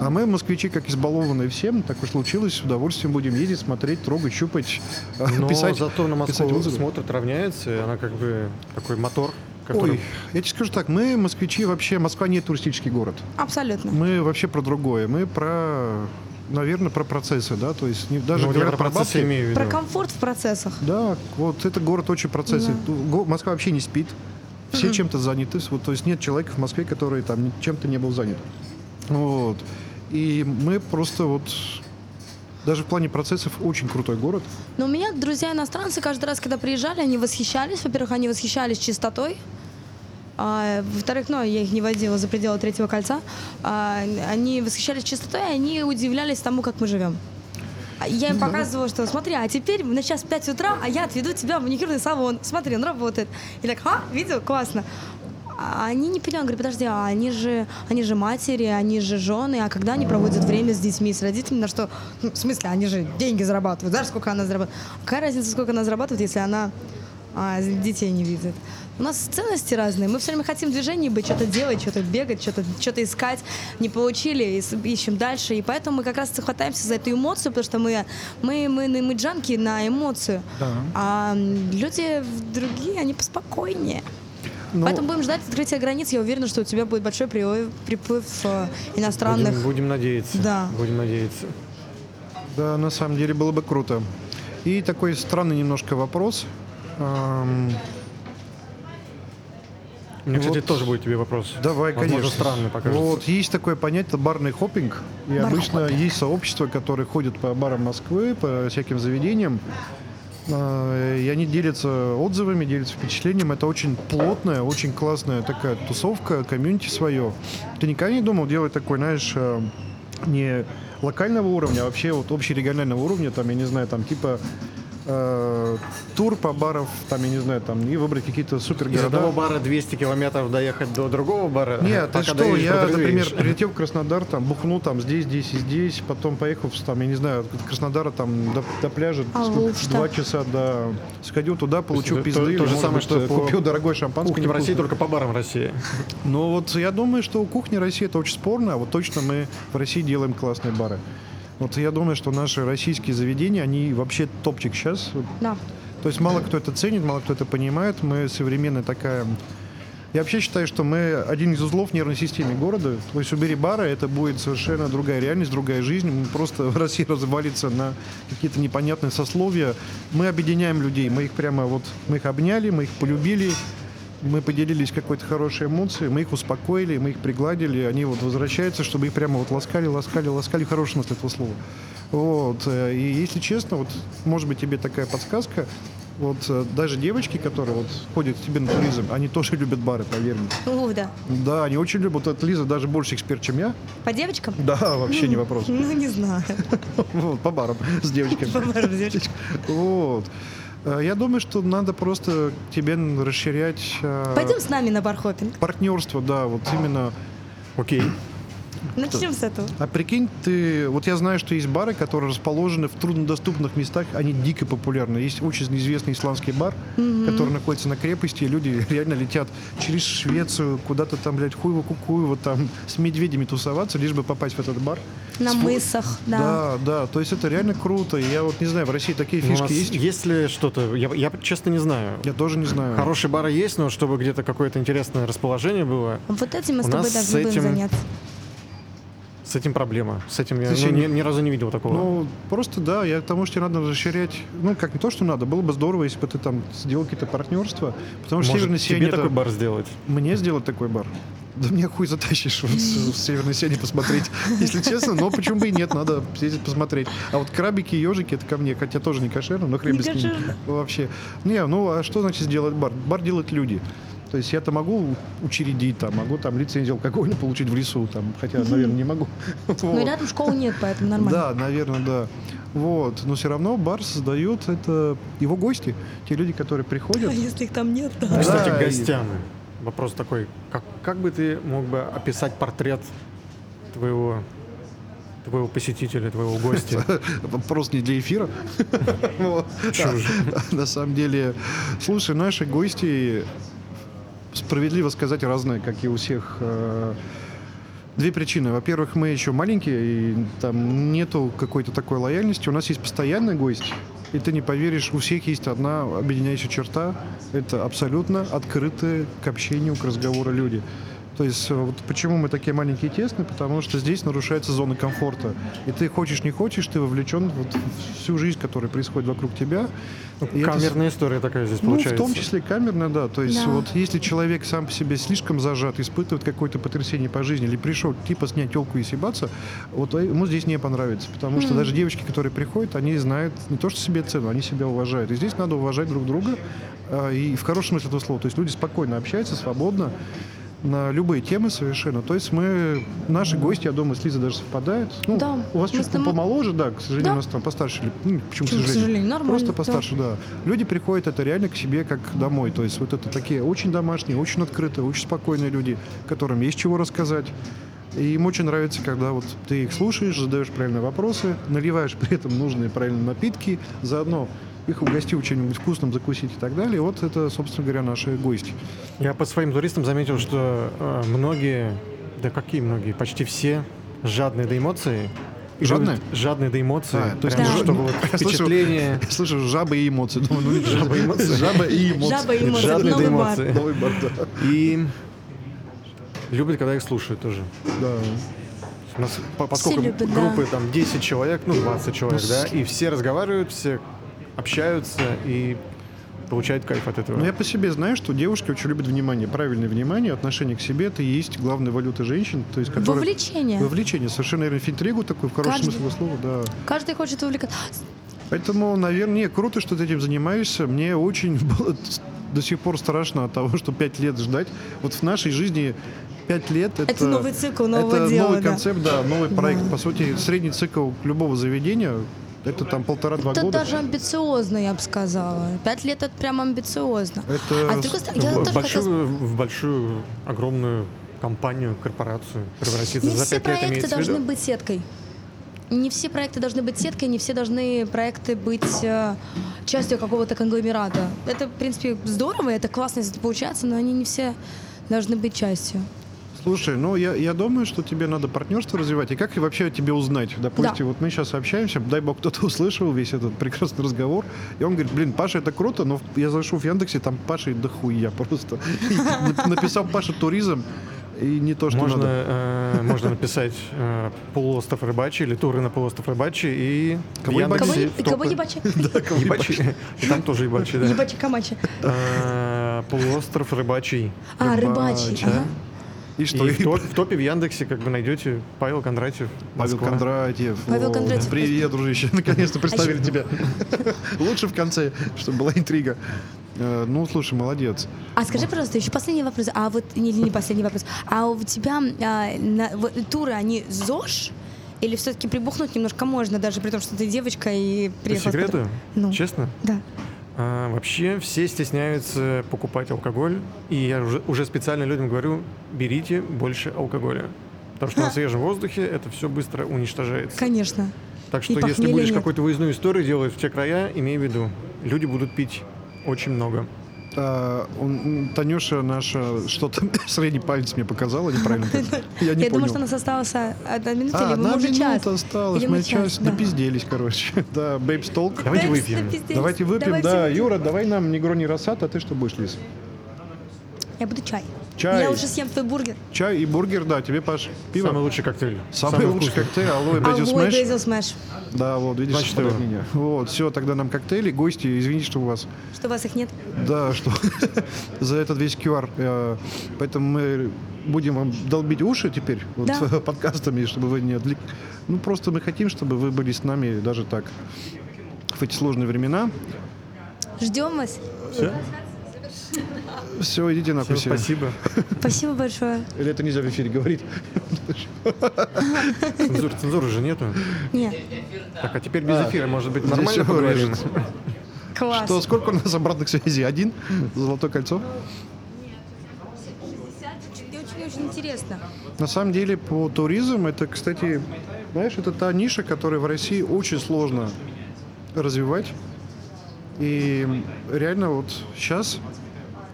А мы, москвичи, как избалованные всем, так уж случилось, с удовольствием будем ездить, смотреть, трогать, щупать, Но писать. зато на Москву смотрят, равняется, и она как бы такой мотор, который... Ой, я тебе скажу так, мы, москвичи, вообще, Москва не туристический город. Абсолютно. Мы вообще про другое. Мы про, наверное, про процессы, да, то есть не, даже Ну, говорят про про бабки. имею в виду. Про комфорт в процессах. Да, вот это город очень процессы. Го- Москва вообще не спит. Все чем-то заняты. Вот, то есть нет человека в Москве, который там чем-то не был занят. Вот. И мы просто вот даже в плане процессов очень крутой город. Но у меня друзья иностранцы каждый раз, когда приезжали, они восхищались. Во-первых, они восхищались чистотой. А, во-вторых, ну, я их не водила за пределы третьего кольца. А, они восхищались чистотой, и они удивлялись тому, как мы живем. А Я им показывала, что смотри, а теперь на час в 5 утра, а я отведу тебя в маникюрный салон. Смотри, он работает. И так, а, видел, классно. А они не понимают, говорят, подожди, а они же, они же матери, они же жены, а когда они проводят время с детьми, с родителями, на что, ну, в смысле, они же деньги зарабатывают, знаешь, сколько она зарабатывает? Какая разница, сколько она зарабатывает, если она а, детей не видит? У нас ценности разные, мы все время хотим в движении быть, что-то делать, что-то бегать, что-то что искать, не получили, ищем дальше, и поэтому мы как раз хватаемся за эту эмоцию, потому что мы, мы, мы, мы джанки на эмоцию, Да. а люди другие, они поспокойнее. Ну, Поэтому будем ждать открытия границ. Я уверена, что у тебя будет большой приплыв, приплыв э, иностранных. Будем, будем надеяться. Да. Будем надеяться. Да, на самом деле было бы круто. И такой странный немножко вопрос. Ам, У меня, кстати, Вот. тоже будет тебе вопрос. Давай, Возможно, конечно. странный покажется. Вот, есть такое понятие барный хоппинг. И Барный обычно есть сообщества, которые ходят по барам Москвы, по всяким заведениям. А, И они делятся отзывами, делятся впечатлением. Это очень плотная, очень классная такая тусовка, комьюнити свое. Ты никогда не думал делать такой, знаешь, э, не локального уровня, а вообще вот общерегионального уровня, там, я не знаю, там типа э, тур по баров, там, я не знаю, там, и выбрать какие-то супер Из одного бара 200 километров доехать до другого бара. Нет, ты пока что, я, например, прилетел в Краснодар, там, бухнул там здесь, здесь и здесь, потом поехал, в, там, я не знаю, от Краснодара там до, до пляжа, А два часа, да, сходил туда, получил это пизды, то- то же самое, быть, что по купил дорогой шампанское. Кухня в России только по барам России. Ну вот я думаю, что у кухни России это очень спорно, а вот точно мы в России делаем классные бары. Вот я думаю, что наши российские заведения, они вообще топчик сейчас. Да. То есть мало кто это ценит, мало кто это понимает. Мы современная такая Я вообще считаю, что мы один из узлов нервной системы города. То есть убери бары, это будет совершенно другая реальность, другая жизнь. Мы просто Россия развалится на какие-то непонятные сословия. Мы объединяем людей, мы их прямо вот, мы их обняли, мы их полюбили, мы поделились какой-то хорошей эмоцией, мы их успокоили, мы их пригладили, они вот возвращаются, чтобы их прямо вот ласкали, ласкали, ласкали, в хорошем смысле этого слова. Вот. э, И если честно, вот, может быть, тебе такая подсказка, вот э, даже девочки, которые вот ходят к тебе на туризм, они тоже любят бары, поверь мне. Ух, да. Да, они очень любят. Вот Лиза даже больше эксперт, чем я. По девочкам? Да, вообще не вопрос. Ну, не знаю. Вот, по барам с девочками. По барам с девочками. Вот. Э, Я думаю, что надо просто тебе расширять э, Пойдем с нами на бархопинг. партнерство, да, вот именно. Окей. Начнем с этого. А прикинь, ты, вот я знаю, что есть бары, которые расположены в труднодоступных местах, они дико популярны. Есть очень известный исландский бар, который находится на крепости, и люди реально летят через Швецию, куда-то там, блядь, хуево кукуево, там с медведями тусоваться, лишь бы попасть в этот бар. На С мысах, да. Да, да, то есть это реально круто. И я вот не знаю, в России такие фишки нас есть? есть ли что-то? Я, я честно не знаю. Я тоже не знаю. Хорошие бары есть, но чтобы где-то какое-то интересное расположение было, Вот этим мы с тобой должны с будем этим заняться. С этим проблема. С этим я Слушай, ну, ни, ни разу не видел такого. Ну, просто да, я к тому, что тебе надо расширять, ну, как не то, что надо, было бы здорово, если бы ты там сделал какие-то партнерства, потому что Может, Северное тебе сияние такой это- бар сделать? Мне сделать такой бар? Да мне хуй затащишь вот в Северное сияние посмотреть, если честно, но почему бы и нет, надо съездить посмотреть. А вот крабики и ежики это ко мне, хотя тоже не кошерно, но хрен кошерно. Вообще. Не, ну а что значит сделать бар? Бар делают люди. То есть я-то могу учредить, там, могу там лицензию алкоголя получить в лесу, там, хотя, наверное, не могу. Но Вот. рядом школы нет, поэтому нормально. Да, наверное, да. Вот. Но все равно бар создает это его гости, те люди, которые приходят. А если их там нет, то... А, Кстати, Да, гостям. Вопрос такой. Как, как бы ты мог бы описать портрет твоего, твоего посетителя, твоего гостя? Вопрос не для эфира. На самом деле, слушай, наши гости, справедливо сказать, разные, как и у всех. Э, Две причины. Во-первых, мы еще маленькие, и там нету какой-то такой лояльности. У нас есть постоянный гость, и ты не поверишь, у всех есть одна объединяющая черта. Это абсолютно открытые к общению, к разговору люди. То есть э, вот почему мы такие маленькие и тесные, потому что здесь нарушается зона комфорта. И ты хочешь, не хочешь, ты вовлечен вот в всю жизнь, которая происходит вокруг тебя. И это с- Камерная история такая здесь ну, получается. в том числе камерная, да. То есть Да. вот если человек сам по себе слишком зажат, испытывает какое-то потрясение по жизни или пришел типа снять телку и съебаться, вот ему здесь не понравится. Потому что даже девочки, которые приходят, они знают не то, что себе цену, они себя уважают. И здесь надо уважать друг друга. а, И в хорошем смысле этого слова. То есть люди спокойно общаются, свободно на любые темы совершенно. То есть мы, наши гости, я думаю, с Лизой даже совпадают. Ну, Да, у вас чуть тобой- помоложе, да, к сожалению, Да. у нас там постарше. ну, почему, Почему, к сожалению? Нормально, Просто да. постарше, да. Люди приходят это реально к себе как домой. То есть вот это такие очень домашние, очень открытые, очень спокойные люди, которым есть чего рассказать. И им очень нравится, когда вот ты их слушаешь, задаешь правильные вопросы, наливаешь при этом нужные правильные напитки, заодно их угостил чем-нибудь вкусным закусить и так далее. Вот это, собственно говоря, наши гости. Я по своим туристам заметил, что э, многие, да какие многие, почти все жадные до эмоций. Жадные? Жадные до эмоций. А, то есть Прям, не ж- чтобы вот Я слышу- впечатление. Я слышу жабы и эмоции. Думаю, ну, Жаба и эмоции. Жаба и эмоции. Жаба и эмоции. Жадные до эмоций. Новый бар, да. И любят, когда их слушают тоже. Да. У нас, по- поскольку любят, да. группы там 10 человек, ну 20 человек, да, и все разговаривают, все общаются и получают кайф от этого. Ну, я по себе знаю, что девушки очень любят внимание. Правильное внимание, отношение к себе, это и есть главная валюта женщин. То есть, которая... Вовлечение. Вовлечение. Совершенно, наверное, интригу такой, в хорошем Каждый- смысле слова, да. Каждый хочет вовлекаться. Поэтому, наверное, круто, что ты этим занимаешься. Мне очень было до сих пор страшно от того, что пять лет ждать. Вот в нашей жизни пять лет это... Это новый цикл нового это дела, новый да. концепт, да, новый проект. Да. По сути, средний цикл любого заведения это там полтора-два Это года. даже амбициозно, я бы сказала. Пять лет это прям амбициозно. Это А с другой я в, тоже хотела большую, в большую, огромную компанию, корпорацию превратиться Не за все пять лет проекты должны быть сеткой. Не все проекты должны быть сеткой, не все должны проекты быть э, частью какого-то конгломерата. Это, в принципе, здорово, это классно, если это получается, но они не все должны быть частью. Слушай, ну я, я думаю, что тебе надо партнерство развивать. И как вообще тебе узнать? Допустим, вот мы сейчас общаемся, дай бог кто-то услышал весь этот прекрасный разговор, и он говорит, блин, Паша, это круто, но я зашел в Яндексе, там Паша и дохуя просто. И Написал Паша туризм, и не то, что Можно, надо. э, можно написать э, полуостров Рыбачий или туры на полуостров Рыбачий и Кого? Яндексе Кого, в кого топы- ебачи? Там тоже ебачий, да. Ебачи камачи. Э, Полуостров Рыбачий. А, Рыбачи, рыбачи. да. ага. И что? И в, топ- в топе в Яндексе как бы найдете Павел Кондратьев. Павел Москва. Кондратьев. Павел О, Кондратьев. Привет, дружище. Наконец-то представили А тебя. Лучше в конце, чтобы была интрига. Э, Ну, слушай, молодец. А скажи, пожалуйста, еще последний вопрос. А вот, не, не последний вопрос. А у тебя а, на- вот туры, они ЗОЖ? Или все-таки прибухнуть немножко можно, даже при том, что ты девочка и По приехала... с секрету? Ну, Честно? да. А, вообще все стесняются покупать алкоголь, и я уже, уже специально людям говорю, берите больше алкоголя. Потому что на свежем воздухе это все быстро уничтожается. Конечно. Так что если будешь какую-то выездную историю делать в те края, имей в виду, люди будут пить очень много. А, он- Танюша наша что-то средний палец мне показала неправильно. Я не Я думаю, что у нас осталось одна минута, А, или мы одна уже час. минута осталась, мы час напизделись, короче. Да, Бейбс Толк. Давайте выпьем. Давайте выпьем, Давайте да. выпьем. Юра, давай нам не рассад, а ты что будешь, Лиз? Я буду чай. Чай. Я уже съем твой бургер. Чай и бургер, да, тебе, Паш, пиво. Самый лучший коктейль. Самый лучший вкусный. коктейль, алоэ Алой смэш. Бейзил Смэш. Да, вот, видишь, Значит, меня. Вот, все, тогда нам коктейли, гости, извините, что у вас, Что у вас их нет? да, что за этот весь QR. э, Поэтому мы будем вам долбить уши теперь вот, Да. подкастами, чтобы вы не отвлек... Ну, просто мы хотим, чтобы вы были с нами даже так в эти сложные времена. Ждем вас. Всё? Все, идите Всё, все. спасибо. Спасибо большое. Или это нельзя в эфире говорить? Цензуры, цензуры же нету. Нет. Так, а теперь без эфира, может быть, нормально поговорим? Класс. Что, сколько у нас обратных связей? Один? Золотое кольцо? Мне очень-очень интересно. На самом деле, по туризму, это, кстати, знаешь, это та ниша, которую в России очень сложно развивать. И реально вот сейчас,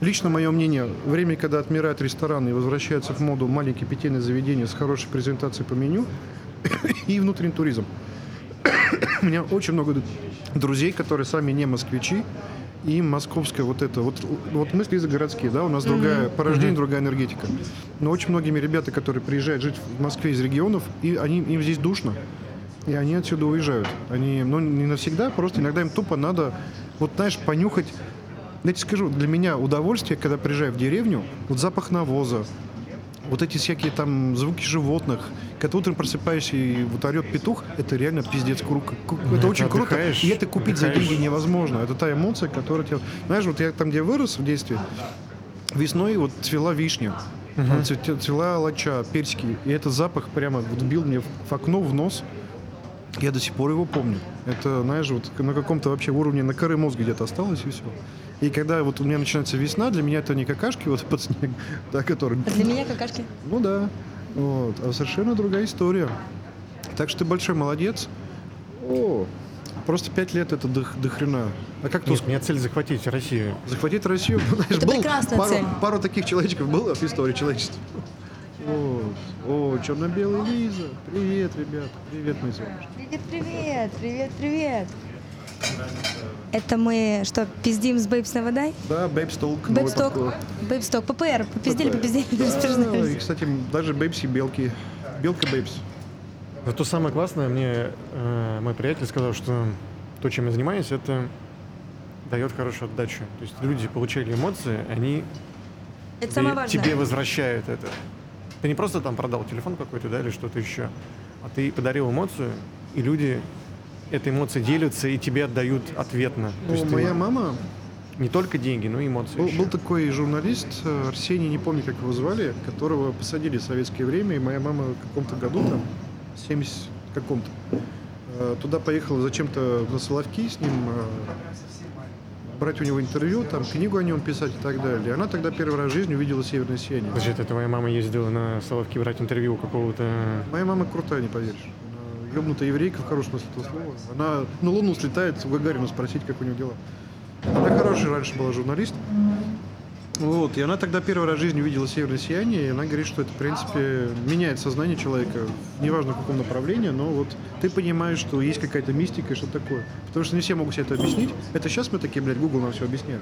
лично мое мнение, время, когда отмирают рестораны и возвращаются в моду маленькие питейные заведения с хорошей презентацией по меню и внутренний туризм. У меня очень много друзей, которые сами не москвичи, и московская вот это, вот, вот мы с Лизой городские, да, у нас другая, по рождению другая энергетика. Но очень многими ребята, которые приезжают жить в Москве из регионов, и они, им здесь душно, и они отсюда уезжают. Они, ну, не навсегда, просто иногда им тупо надо, вот знаешь, понюхать. Я тебе скажу, для меня удовольствие, когда приезжаю в деревню, вот запах навоза, вот эти всякие там звуки животных, когда утром просыпаешься и вот орет петух, это реально пиздец круто. Это это очень круто. И это купить за деньги невозможно. Это та эмоция, которая тебя... Знаешь, вот я там, где вырос в детстве, весной вот цвела вишня. Там цвете- цвела лача, персики. И этот запах прямо вот бил мне в окно, в нос. Я до сих пор его помню. Это, знаешь, вот на каком-то вообще уровне на коры мозга где-то осталось и все. И когда вот у меня начинается весна, для меня это не какашки вот под снег, да, который... А для меня какашки. Ну да. Вот. А совершенно другая история. Так что ты большой молодец. О, просто пять лет это до, до хрена. А как Нет, у меня цель захватить Россию. захватить Россию? Знаешь, Это был прекрасная пару, цель. пару таких человечков было в истории человечества. Вот. О, черно-белый Лиза. Привет, ребята. Привет, мои солнышки. Привет, привет, привет, привет. Это мы что, пиздим с Бейбс на водай? Да, Babes Talk. Babes Talk. Бейбсток. ППР. Попиздели, попиздели, Да, и, кстати, даже Бэйбси белки. Белка Babes. Зато самое классное, мне э, мой приятель сказал, что то, чем я занимаюсь, это дает хорошую отдачу. То есть люди получали эмоции, они Это тебе- самое важное. тебе возвращают это. Ты не просто там продал телефон какой-то, да, или что-то еще, а ты подарил эмоцию, и люди этой эмоцией делятся и тебе отдают ответно. Ну, есть ты моя мама не только деньги, но и эмоции. Был, еще. был такой журналист, э, Арсений, не помню, как его звали, которого посадили в советское время, и моя мама в каком-то году, там, 70 каком-то, э, туда поехала зачем-то на Соловки с ним э, брать у него интервью, там, книгу о нем писать и так далее. Она тогда первый раз в жизни увидела северное сияние. Значит, это твоя мама ездила на Соловки брать интервью у какого-то... Моя мама крутая, не поверишь. Она ёбнутая еврейка, в хорошем смысле этого слова. Она на Луну слетает, у Гагарина спросить, как у него дела. Она хорошая раньше была журналист. Вот, и она тогда первый раз в жизни увидела северное сияние, и она говорит, что это, в принципе, меняет сознание человека, неважно в каком направлении, но вот ты понимаешь, что есть какая-то мистика и что такое. Потому что не все могут себе это объяснить. Это сейчас мы такие, блядь, Google нам все объясняет.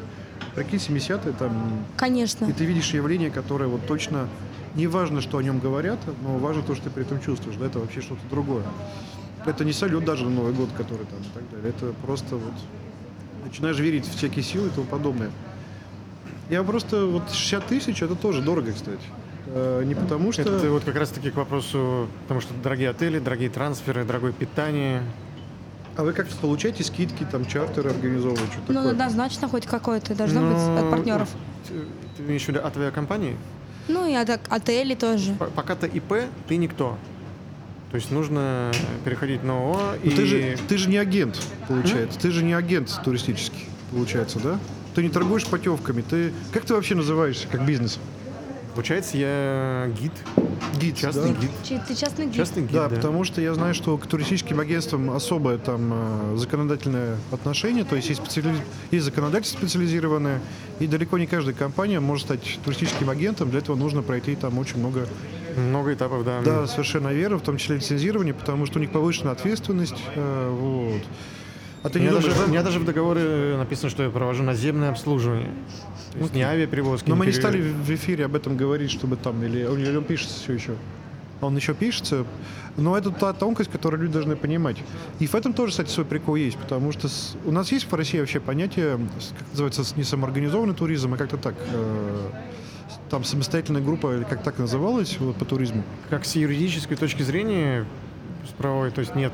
Прикинь, 70-е там, Конечно. и ты видишь явление, которое вот точно, не важно, что о нем говорят, но важно то, что ты при этом чувствуешь, да, это вообще что-то другое. Это не салют даже на Новый год, который там и так далее. Это просто вот начинаешь верить в всякие силы и тому подобное. Я просто, вот 60 тысяч, это тоже дорого, кстати. Э, Не потому что... Это вот как раз-таки к вопросу, потому что дорогие отели, дорогие трансферы, дорогое питание. А вы как-то получаете скидки, там, чартеры организовывать, что Ну, такое? однозначно хоть какое-то должно быть Но от партнеров. Ты, ты имеешь в виду от авиакомпании? Ну, и от отелей тоже. Пока ты ИП, ты никто. То есть нужно переходить на ООО и... ты, же, ты же не агент, получается. Ты же не агент туристический, получается, да? Ты не торгуешь путевками. Ты... Как ты вообще называешься, как бизнес? Получается, я гид, Гид, частный да? гид. Чи- Ты частный гид? Частный гид, Да, да. потому что я знаю, что к туристическим агентствам особое там э, законодательное отношение, то есть есть, специали- есть законодательство специализированное, и далеко не каждая компания может стать туристическим агентом, для этого нужно пройти там очень много, Много этапов, да. да, совершенно верно, в том числе лицензирование, потому что у них повышенная ответственность, э, вот. А ты У не меня, думаешь, даже, да? у меня даже в договоре написано, что я провожу наземное обслуживание. То есть не авиаперевозки. Но не мы не стали в эфире об этом говорить, чтобы там, или, или он пишется все еще. Он еще пишется, но это та тонкость, которую люди должны понимать. И в этом тоже, кстати, свой прикол есть, потому что с- у нас есть в России вообще понятие, как называется, не самоорганизованный туризм, а как-то так. э, там самостоятельная группа, или как так называлась вот, по туризму. Как с юридической точки зрения, с правовой, то есть нет.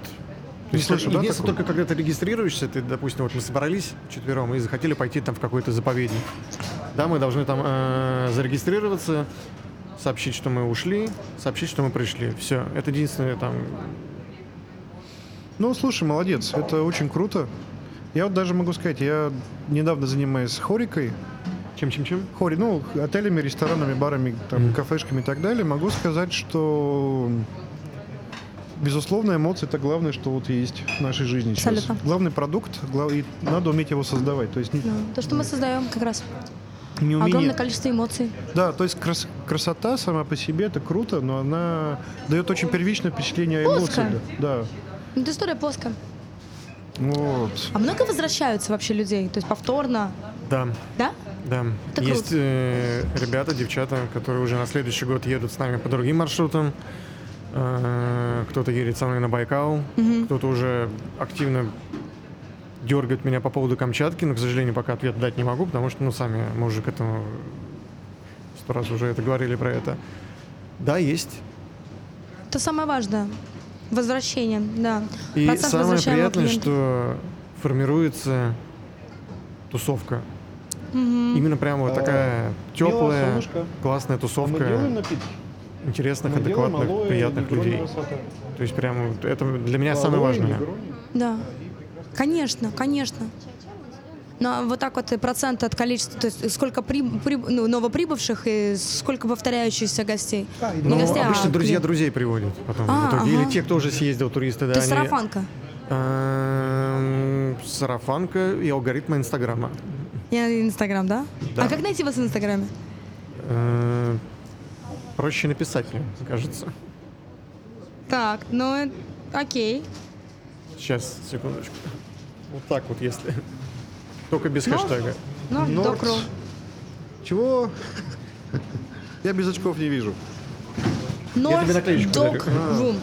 То Не есть слышу, как- да, единственное, только когда ты регистрируешься, ты, допустим, вот мы собрались четвером и захотели пойти там в какой-то заповедник. Да, мы должны там э, зарегистрироваться, сообщить, что мы ушли, сообщить, что мы пришли. Все. Это единственное там. Ну, слушай, молодец, это очень круто. Я вот даже могу сказать, я недавно занимаюсь хорикой, Чем-чем-чем? Хори, ну, отелями, ресторанами, барами, там, Мгм. кафешками и так далее, могу сказать, что безусловно эмоции это главное, что вот есть в нашей жизни сейчас. Абсолютно. Главный продукт, глав- и надо уметь его создавать. То есть не, Ну, то, что мы создаем как раз. не умение- Огромное количество эмоций. Да, то есть крас- красота сама по себе это круто, но она дает очень первичное впечатление о эмоциях. Плоская. Да. Ну, Это история плоская. Вот. А много возвращаются вообще людей? То есть повторно? Да. Да? Да, Это есть круто. э, ребята, девчата, которые уже на следующий год едут с нами по другим маршрутам. Э, кто-то едет со мной на Байкал, кто-то уже активно дергает меня по поводу Камчатки, но, к сожалению, пока ответ дать не могу, потому что, ну, сами мы уже к этому сто раз уже это говорили про это. Да, есть. Это самое важное. Возвращение, да. И Процент самое приятное, клиента. что формируется тусовка. Мгм. Именно прямо вот А, такая теплая, классная тусовка. напитки. Интересных, адекватных, приятных людей. То есть прямо это для меня самое важное. Да. Конечно, конечно. Но вот так вот процент от количества, то есть сколько при, при- ну, новоприбывших и сколько повторяющихся гостей. Не Ну, гостей, а обычно друзья клиентов. друзей приводят потом А, в итоге. Или ага. те, кто уже съездил, туристы, да. То есть они- сарафанка. Эм, Сарафанка и алгоритмы Инстаграма. Я Инстаграм, да? Да. А как найти вас в Инстаграме? Э, Проще написать, мне кажется. Так, ну, э, окей. Сейчас, секундочку. Вот так вот, если. Только без Ну, хэштега. Ну, Норд. докру. Чего? Я без очков не вижу. Наклеечку Док дарю. Рум.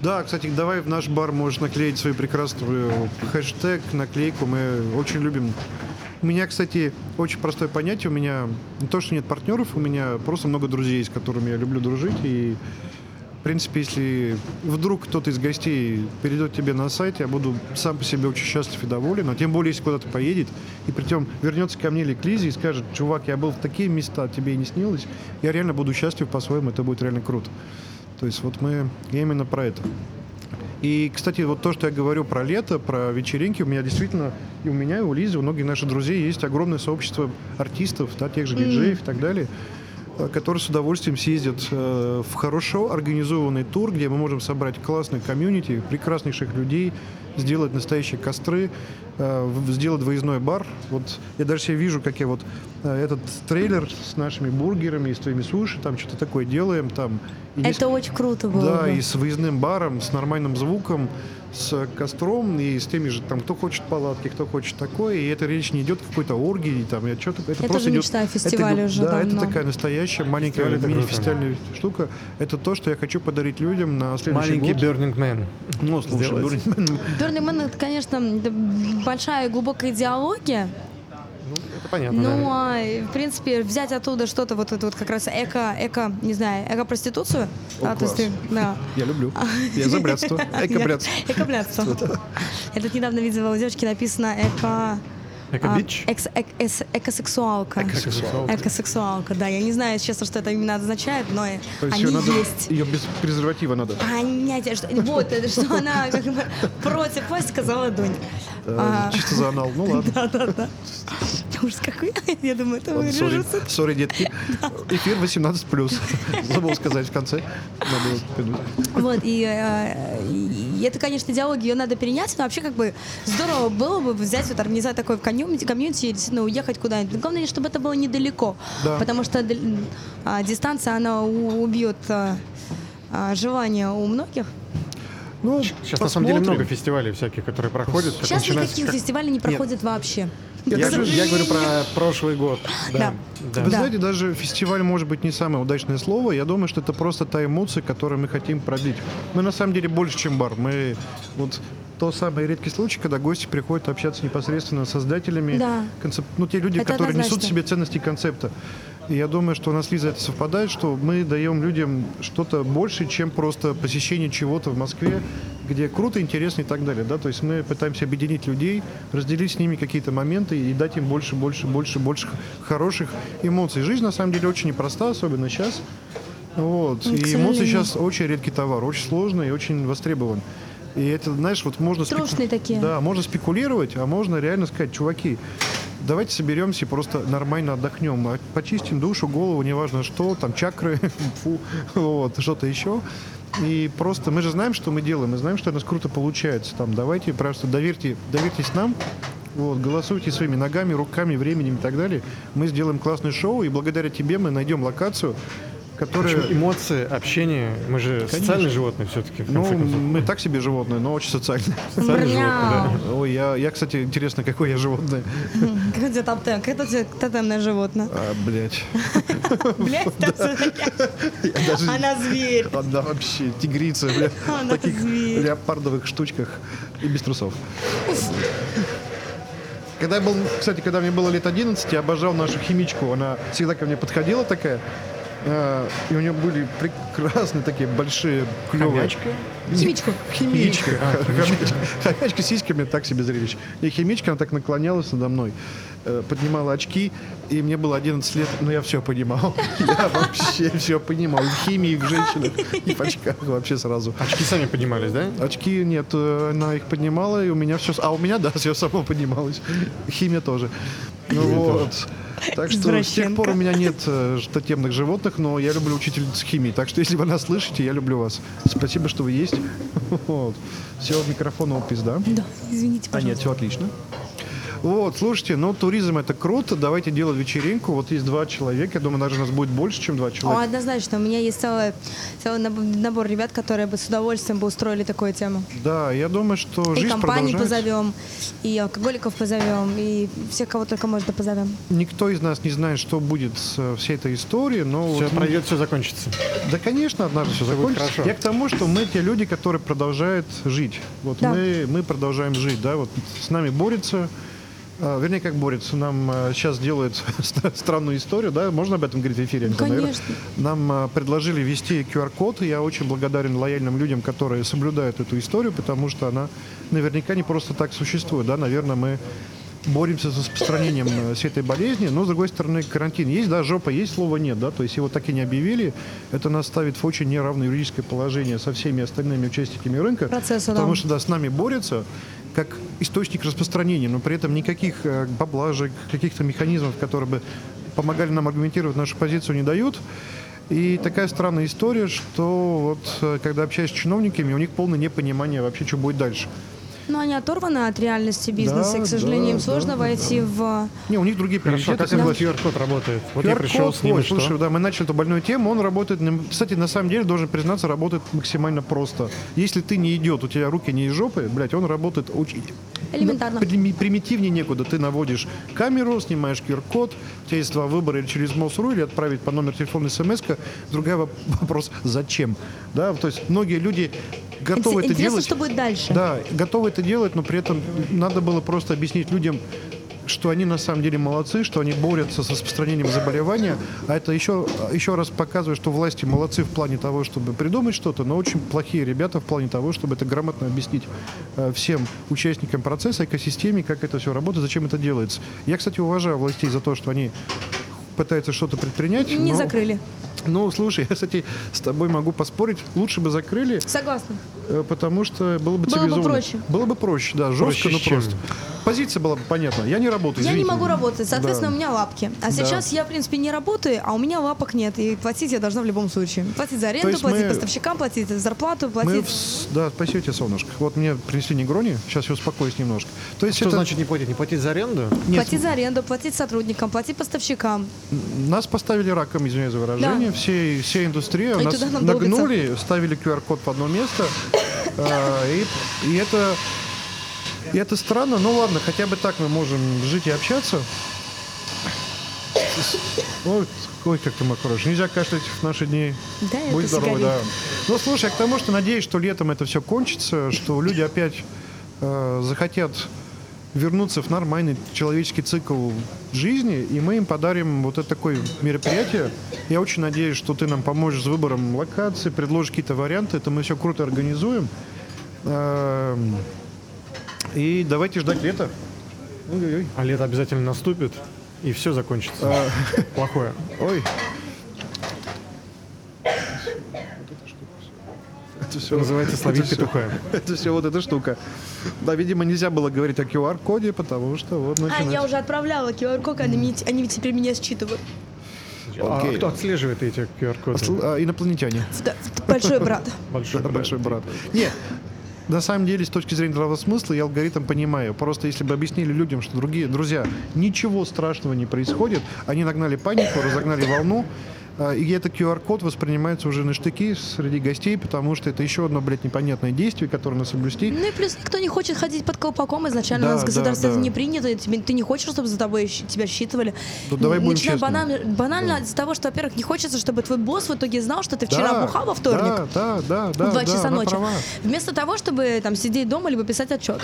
Да, кстати, давай в наш бар можешь наклеить свой прекрасный хэштег, наклейку. Мы очень любим. У меня, кстати, очень простое понятие. У меня не то, что нет партнеров, у меня просто много друзей, с которыми я люблю дружить. И, в принципе, если вдруг кто-то из гостей перейдет тебе на сайт, я буду сам по себе очень счастлив и доволен. А тем более, если куда-то поедет, и притом вернется ко мне или к Лизе и скажет, чувак, я был в такие места, тебе и не снилось, я реально буду счастлив по-своему, это будет реально круто. То есть вот мы я именно про это. И, кстати, вот то, что я говорю про лето, про вечеринки, у меня действительно, и у меня, и у Лизы, у многих наших друзей есть огромное сообщество артистов, да, тех же диджеев и так далее, э, которые с удовольствием съездят э, в хорошо организованный тур, где мы можем собрать классный комьюнити, прекраснейших людей, сделать настоящие костры, э, сделать выездной бар. Вот я даже себе вижу, как я вот этот трейлер с нашими бургерами и с твоими суши, там что-то такое делаем, там. и Это очень круто было да, бы. и с выездным баром, с нормальным звуком, с костром и с теми же, там, кто хочет палатки, кто хочет такое. И это речь не идет о какой-то оргии, там, я что-то, это, Это просто же идет... мечта о это фестивале идет- уже Да, давно. это такая настоящая маленькая Фестиваль это мини-фестивальная штука. Это то, что я хочу подарить людям на следующий Маленький год. Burning Man. Ну, слушай. Burning Man, Burning Man, это, конечно, это большая и глубокая идеология, Ну, это понятно, но, да. а, в принципе, взять оттуда что-то, вот это вот как раз эко, эко, не знаю, эко-проституцию, О, а, то есть класс. ты, да. Я люблю. Я за брятство. Эко-брятство. Эко-блядство. Я тут недавно видела у девочки написано эко... Эко-бич? а, экс- эк- эс- Экосексуалка. Экосексуалка. Экосексуалка, да. Я не знаю, честно, что это именно означает, но То есть они ее надо, есть. ее без презерватива надо. Понятие, что вот что она как бы против пластика за ладонь. Э, А, Чисто за анал. Ну ладно. Да, да, да. Ужас какой. Я думаю, это вырежется. сори, детки. Эфир 18+. Забыл сказать в конце. Вот, и, э, и это, конечно, идеология, ее надо перенять, но вообще как бы здорово было бы взять, вот, организовать такой комьюнити, комьюнити и действительно уехать куда-нибудь. Но Главное, чтобы это было недалеко, Да. потому что а, дистанция, она убьет а, а, желание у многих. Ну, Сейчас на самом деле посмотрим. много фестивалей всяких, которые проходят. Сейчас начинается никаких как- фестивалей не проходит вообще. Я, говорю- я говорю про прошлый год. Да. да. Вы Да. знаете, даже фестиваль может быть не самое удачное слово. Я думаю, что это просто та эмоция, которую мы хотим продлить. Мы на самом деле больше, чем бар. Мы вот то самый редкий случай, когда гости приходят общаться непосредственно с создателями. Да. концеп- Ну, те люди, Это которые несут в однозначно. себе ценности концепта. И я думаю, что у нас, Лиза, это совпадает, что мы даем людям что-то больше, чем просто посещение чего-то в Москве, где круто, интересно и так далее. Да? То есть мы пытаемся объединить людей, разделить с ними какие-то моменты и дать им больше, больше, больше, больше хороших эмоций. Жизнь, на самом деле, очень непроста, особенно сейчас. Вот. Ну, И эмоции сейчас очень редкий товар, очень сложный и очень востребован. И это, знаешь, вот можно... спеку- такие. Да, можно спекулировать, а можно реально сказать, чуваки, давайте соберемся и просто нормально отдохнем, а почистим душу, голову, неважно что, там чакры, фу, вот, что-то еще. И просто мы же знаем, что мы делаем, мы знаем, что у нас круто получается. Там, давайте просто доверьте, доверьтесь нам, вот, голосуйте своими ногами, руками, временем и так далее. Мы сделаем классное шоу, и благодаря тебе мы найдем локацию, В которая... общем, эмоции, общение. Мы же социальные животные все-таки, Ну, концов. мы так себе животные, но очень социальные. Социальные животные, да. Ой, я, я, кстати, интересно, какое я животное. Как у тебя тотем? Как у тебя тотемное животное? А, блядь. Блять, Я даже- она зверь. Она вообще тигрица, бля, в Она таких зверь. леопардовых штучках и без трусов. Когда я был, кстати, когда мне было лет 11, я обожал нашу химичку. Она всегда ко мне подходила такая. Э, И у нее были прекрасные такие большие клевые. Хомячка? Химичку. Химичка. Хомячка. Хомячка с сиськами так себе зрелище. И химичка, она так наклонялась надо мной, э, поднимала очки, и мне было 11 лет, но я все понимал. Я вообще все понимал. В химии, и в женщинах, и в очках вообще сразу. Очки сами поднимались, да? Очки нет, э, она их поднимала, и у меня все... А у меня, да, все само поднималось. Химия тоже. Ну вот. Так что с тех пор у меня нет э, тотемных животных, но я люблю учительницу химии. Так что если вы нас слышите, я люблю вас. Спасибо, что вы есть. Вот. Все, микрофон опис, да? Да, извините, А нет, пожалуйста. все отлично. Вот, слушайте, ну туризм это круто, давайте делать вечеринку. Вот есть два человека, я думаю, даже нас будет больше, чем два О, человека. однозначно. У меня есть целый, целый наб- набор ребят, которые бы с удовольствием бы устроили такую тему. Да, я думаю, что И жизнь компании продолжается. позовем, и алкоголиков позовем, и всех, кого только можно, позовем. Никто из нас не знает, что будет с э, всей этой историей, но Все вот мы- пройдет, все закончится. Да, конечно, однажды все будет закончится. хорошо. Я к тому, что мы те люди, которые продолжают жить. Вот Да. мы, мы продолжаем жить, да, вот с нами борется, вернее, как борется, нам а, сейчас делают странную историю, да, можно об этом говорить в эфире? Наверное. Конечно. Нам а, предложили ввести QR-код, я очень благодарен лояльным людям, которые соблюдают эту историю, потому что она наверняка не просто так существует, да, наверное, мы боремся с распространением э, всей этой болезни, но, с другой стороны, карантин есть, да, жопа есть, слова нет, да, то есть его так и не объявили, это нас ставит в очень неравное юридическое положение со всеми остальными участниками рынка, Процесса, потому да. что, да, с нами борются как источник распространения, но при этом никаких э, поблажек, каких-то механизмов, которые бы помогали нам аргументировать нашу позицию, не дают. И такая странная история, что вот э, когда общаюсь с чиновниками, у них полное непонимание вообще, что будет дальше. Но они оторваны от реальности бизнеса, Да, и, к сожалению, да, им сложно да, войти в... Не, у них другие Хорошо, а приоритеты. как этот согласен. QR-код работает? Вот я пришел QR-код, с ним, ой, слушай, да, мы начали эту больную тему, он работает, кстати, на самом деле, должен признаться, работает максимально просто. Если ты не идет, у тебя руки не из жопы, блядь, он работает очень... Элементарно. Ну, прими- примитивнее некуда. Ты наводишь камеру, снимаешь QR-код, у тебя есть два выбора, или через МОСРУ, или отправить по номеру телефона смс -ка. Другой воп- вопрос, зачем? Да, то есть многие люди готовы это делать. что будет дальше. Да, готовы это делать, но при этом надо было просто объяснить людям, что они на самом деле молодцы, что они борются с распространением заболевания, а это еще, еще раз показывает, что власти молодцы в плане того, чтобы придумать что-то, но очень плохие ребята в плане того, чтобы это грамотно объяснить э, всем участникам процесса, экосистеме, как это все работает, зачем это делается. Я, кстати, уважаю властей за то, что они пытаются что-то предпринять. Не но- закрыли. Ну, слушай, я, кстати, с тобой могу поспорить, лучше бы закрыли, Согласна. Э, Потому что было бы Было бы проще. Было бы проще, да, жестко, Проще но просто. Позиция была бы понятна. Я не работаю, Я не могу работать, соответственно, Да. у меня лапки. А Да. сейчас я, в принципе, не работаю, а у меня лапок нет. И платить я должна в любом случае. Платить за аренду, платить мы- поставщикам, платить за зарплату, Мы платить... в с- Да, спасибо тебе, солнышко. Вот мне принесли негрони, сейчас я успокоюсь немножко. То есть Что это значит не платить? Не платить за аренду? Нет, Платить за аренду, платить сотрудникам, платить поставщикам. нас поставили раком, извиняюсь за выражение, Да. все, вся индустрия, И нас нагнули, ставили QR-код в одно место, и, и это и это странно, ну ладно, хотя бы так мы можем жить и общаться. Ой, ой, как ты хороший. Нельзя кашлять в наши дни. Да, Будь сигарет. да. Ну, слушай, я к тому, что надеюсь, что летом это все кончится, что люди опять э, захотят вернуться в нормальный человеческий цикл жизни, и мы им подарим вот это такое мероприятие. Я очень надеюсь, что ты нам поможешь с выбором локации, предложишь какие-то варианты, это мы все круто организуем. Эм, И давайте ждать лета. Ой-ой-ой. А лето обязательно наступит, и все закончится. Плохое. Ой. Это Что называется словить петуха. Это все вот эта штука. Да, видимо, нельзя было говорить о QR-коде, потому что вот А, я уже отправляла QR-код, они, они ведь теперь меня считывают. А Окей. кто отслеживает эти QR-коды? Осл- а, Инопланетяне. Да, Большой брат. Большой брат. большой брат. Нет, на самом деле, с точки зрения здравого смысла, я алгоритм понимаю. Просто если бы объяснили людям, что другие друзья, ничего страшного не происходит, они нагнали панику, разогнали волну, и этот QR-код воспринимается уже на штыки среди гостей, потому что это еще одно, блядь, непонятное действие, которое надо соблюсти. Ну и плюс никто не хочет ходить под колпаком. Изначально Да, у нас в государстве да, да. не принято. тебе- ты не хочешь, чтобы за тобой тебя считывали. Ну, давай будем честными. банально, банально из-за того, что, во-первых, не хочется, чтобы твой босс в итоге знал, что ты вчера Да, бухал во вторник. Да, да, да, да. в 2 да, часа ночи. права. Вместо того, чтобы там сидеть дома либо писать отчет.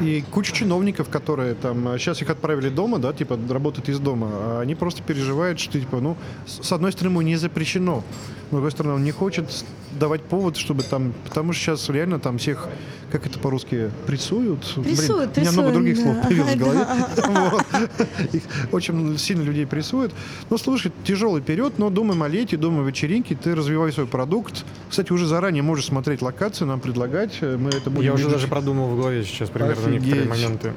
И куча чиновников, которые там, а, сейчас их отправили дома, да, типа, работают из дома, а они просто переживают, что, типа, ну, с одной стороны, ему не запрещено, с другой стороны, он не хочет давать повод, чтобы там, потому что сейчас реально там всех, как это по-русски, прессуют. Прессуют, у меня много прессуют, других слов появилось в голове. Очень сильно людей прессуют. Ну, слушай, тяжелый период, но думаем о лете, думаем о вечеринке, ты развивай свой продукт. Кстати, уже заранее можешь смотреть локацию, нам предлагать, мы это будем Я уже даже продумал в голове сейчас примерно некоторые моменты.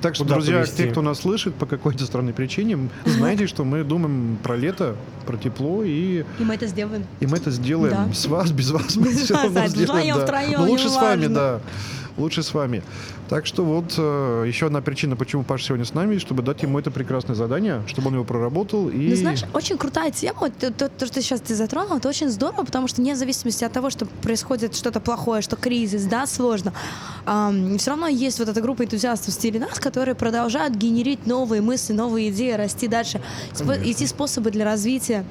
Так что, друзья, повезти? те, кто нас слышит по какой-то странной причине, знайте, что мы думаем про лето, про тепло, и, И мы это сделаем. и мы это сделаем. Да. С вас, без вас мы Без вас, равно сделаем, да. втроем, Лучше с вами, да. Лучше с вами. Так что вот э, еще одна причина, почему Паша сегодня с нами, чтобы дать ему это прекрасное задание, чтобы он его проработал. И... Ну, знаешь, очень крутая тема. То, то- то, что сейчас ты затронул, это очень здорово, потому что вне зависимости от того, что происходит что-то плохое, что кризис, да, сложно, все равно есть вот эта группа энтузиастов в стиле нас, которые продолжают генерить новые мысли, новые идеи, расти дальше, спо- идти способы для развития.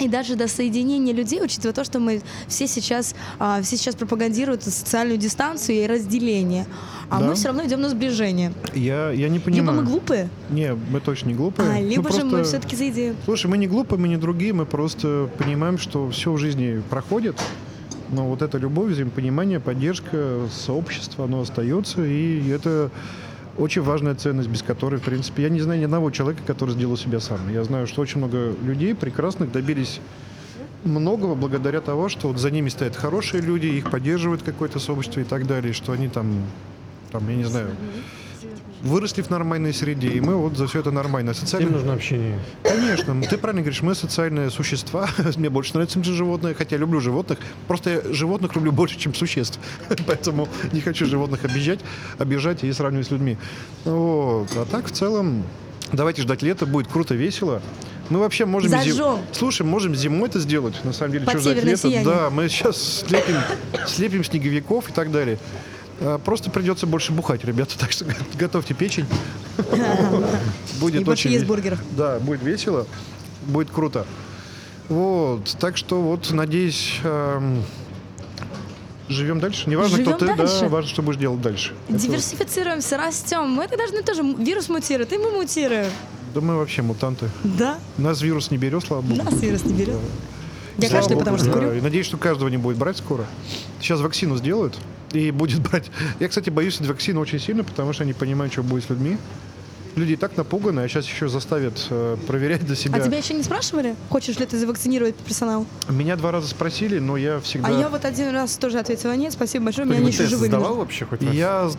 И даже до соединения людей, учитывая то, что мы все сейчас, а, все сейчас пропагандируют социальную дистанцию и разделение, а Да. мы все равно идем на сближение. Я, я не Либо понимаю. мы глупые, Не, мы точно не глупые. а, Мы либо же мы просто- все-таки за идею. Слушай, мы не глупые, мы не другие, мы просто понимаем, что все в жизни проходит, но вот эта любовь, взаимопонимание, поддержка, сообщество, оно остается, и это очень важная ценность, без которой, в принципе, я не знаю ни одного человека, который сделал себя сам. Я знаю, что очень много людей прекрасных добились многого благодаря того, что вот за ними стоят хорошие люди, их поддерживает какое-то сообщество и так далее, что они там, там я не знаю, выросли в нормальной среде, и мы вот за все это нормально. Всем Социально... нужно общение. Конечно, ты правильно говоришь, мы социальные существа. Мне больше нравятся чем животные, хотя я люблю животных. Просто я животных люблю больше, чем существ. Поэтому не хочу животных обижать, обижать и сравнивать с людьми. Вот. А так, в целом, давайте ждать лета, будет круто, весело. Мы вообще можем... зим-. Слушай, можем зимой это сделать, на самом деле. Под Чё ждать лета? сияние. Да, мы сейчас слепим, слепим снеговиков и так далее. А, Просто придется больше бухать, ребята, так что готовьте печень. Будет И очень ве- бургеров. Да, будет весело, будет круто. Вот, так что вот, надеюсь, эм, живем дальше. Не важно, Живем кто ты, дальше. да, важно, что будешь делать дальше. Диверсифицируемся, растем. Мы это должны тоже. Вирус мутирует, и мы мутируем. да мы вообще мутанты. Да, Нас вирус не берет, слава богу. нас вирус не берет. Я богу, потому что да. курю. И надеюсь, что каждого не будет брать скоро. Сейчас вакцину сделают и будет брать. Я, кстати, боюсь вакцины очень сильно, потому что не понимаю, что будет с людьми. Люди и так напуганы, а сейчас еще заставят э, проверять для себя. А тебя еще не спрашивали, хочешь ли ты завакцинировать персонал? Меня два раза спросили, но я всегда... А я вот один раз тоже ответила нет, спасибо большое, меня они еще сдавал вообще хоть раз? Я,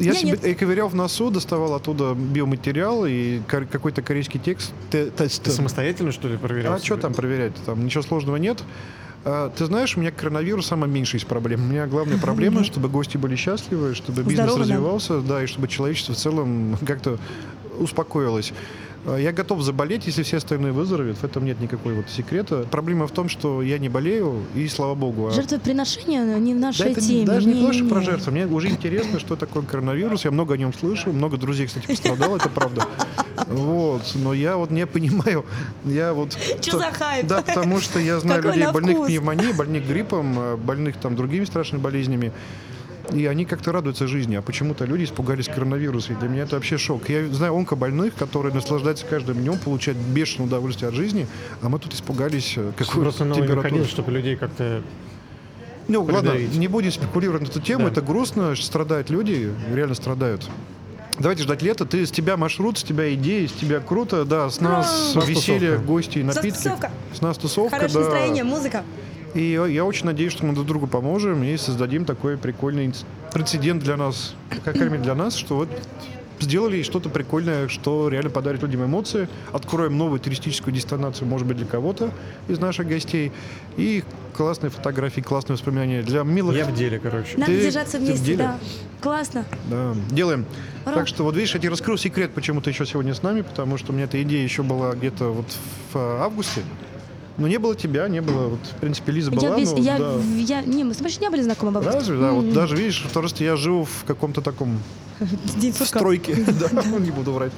я, Я себе нет. ковырял в носу, доставал оттуда биоматериал и кор- какой-то корейский текст. Те- тест. Ты самостоятельно, что ли, проверял? А что себя? там проверять? Там ничего сложного нет. А, Ты знаешь, у меня коронавирус самая меньшая из проблем. У меня главная проблема, чтобы гости были счастливы, чтобы бизнес Здорово, да. развивался, да, и чтобы человечество в целом как-то успокоилось. А, Я готов заболеть, если все остальные выздоровеют. В этом нет никакой вот секрета. Проблема в том, что я не болею, и слава богу. а- Жертвоприношение но не в да, нашей это теме. даже не, то, что Не-не-не. про жертву. Мне уже интересно, что такое коронавирус. Я много о нем слышал. Много друзей, кстати, пострадало, это правда. Вот. Но я вот не понимаю. Я вот... Чё за хайп? Да, потому что я знаю Какой людей, больных пневмонией, больных гриппом, э, больных там другими страшными болезнями. И они как-то радуются жизни, а почему-то люди испугались коронавируса. И для меня это вообще шок. Я знаю онкобольных, которые наслаждаются каждым днем, получают бешеное удовольствие от жизни, а мы тут испугались, э, какую Просто новый температуру. механизм, чтобы людей как-то... Ну, ладно, не будем спекулировать на эту тему, Да. это грустно, страдают люди, реально страдают. Давайте ждать лета. Ты с тебя маршрут, с тебя идеи, с тебя круто, да, с нас С нас веселье, тусовка. гости и С нас напитки. тусовка. С нас тусовка, Хорошее да. настроение, музыка. И я очень надеюсь, что мы друг другу поможем и создадим такой прикольный прецедент для нас, как крайне для нас, что вот сделали что-то прикольное, что реально подарит людям эмоции, откроем новую туристическую дестинацию, может быть, для кого-то из наших гостей, и классные фотографии, классные воспоминания для милых Я в деле, короче. Надо Ты- держаться ты в вместе, деле? да. Классно. Да, делаем. Ура. Так что вот видишь, я тебе раскрыл секрет, почему ты еще сегодня с нами, потому что у меня эта идея еще была где-то вот в э, августе. Но не было тебя, не было, вот, в принципе, Лиза была, Я, без- но, я, да. я, не, мы с тобой не были знакомы, бабушка. Разве, да, вот даже видишь, просто я живу в каком-то таком в стройке, да, не буду врать.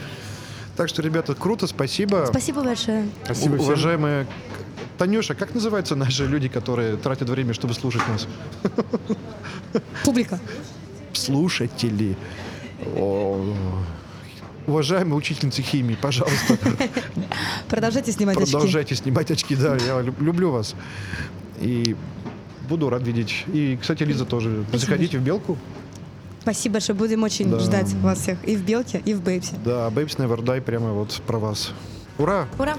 Так что, ребята, круто, спасибо. Спасибо большое. Спасибо всем. Уважаемые Танюша, как называются наши люди, которые тратят время, чтобы слушать нас? Публика. Слушатели. О, Уважаемые учительницы химии, пожалуйста, Продолжайте снимать очки. продолжайте снимать очки. Да, я люб- люблю вас. И буду рад видеть. И, кстати, Лиза тоже. Заходите в Белку. Спасибо большое. Будем очень Да. ждать вас всех и в Белке, и в Бейпсе. Да, Babes Never Die прямо вот про вас. Ура! Ура!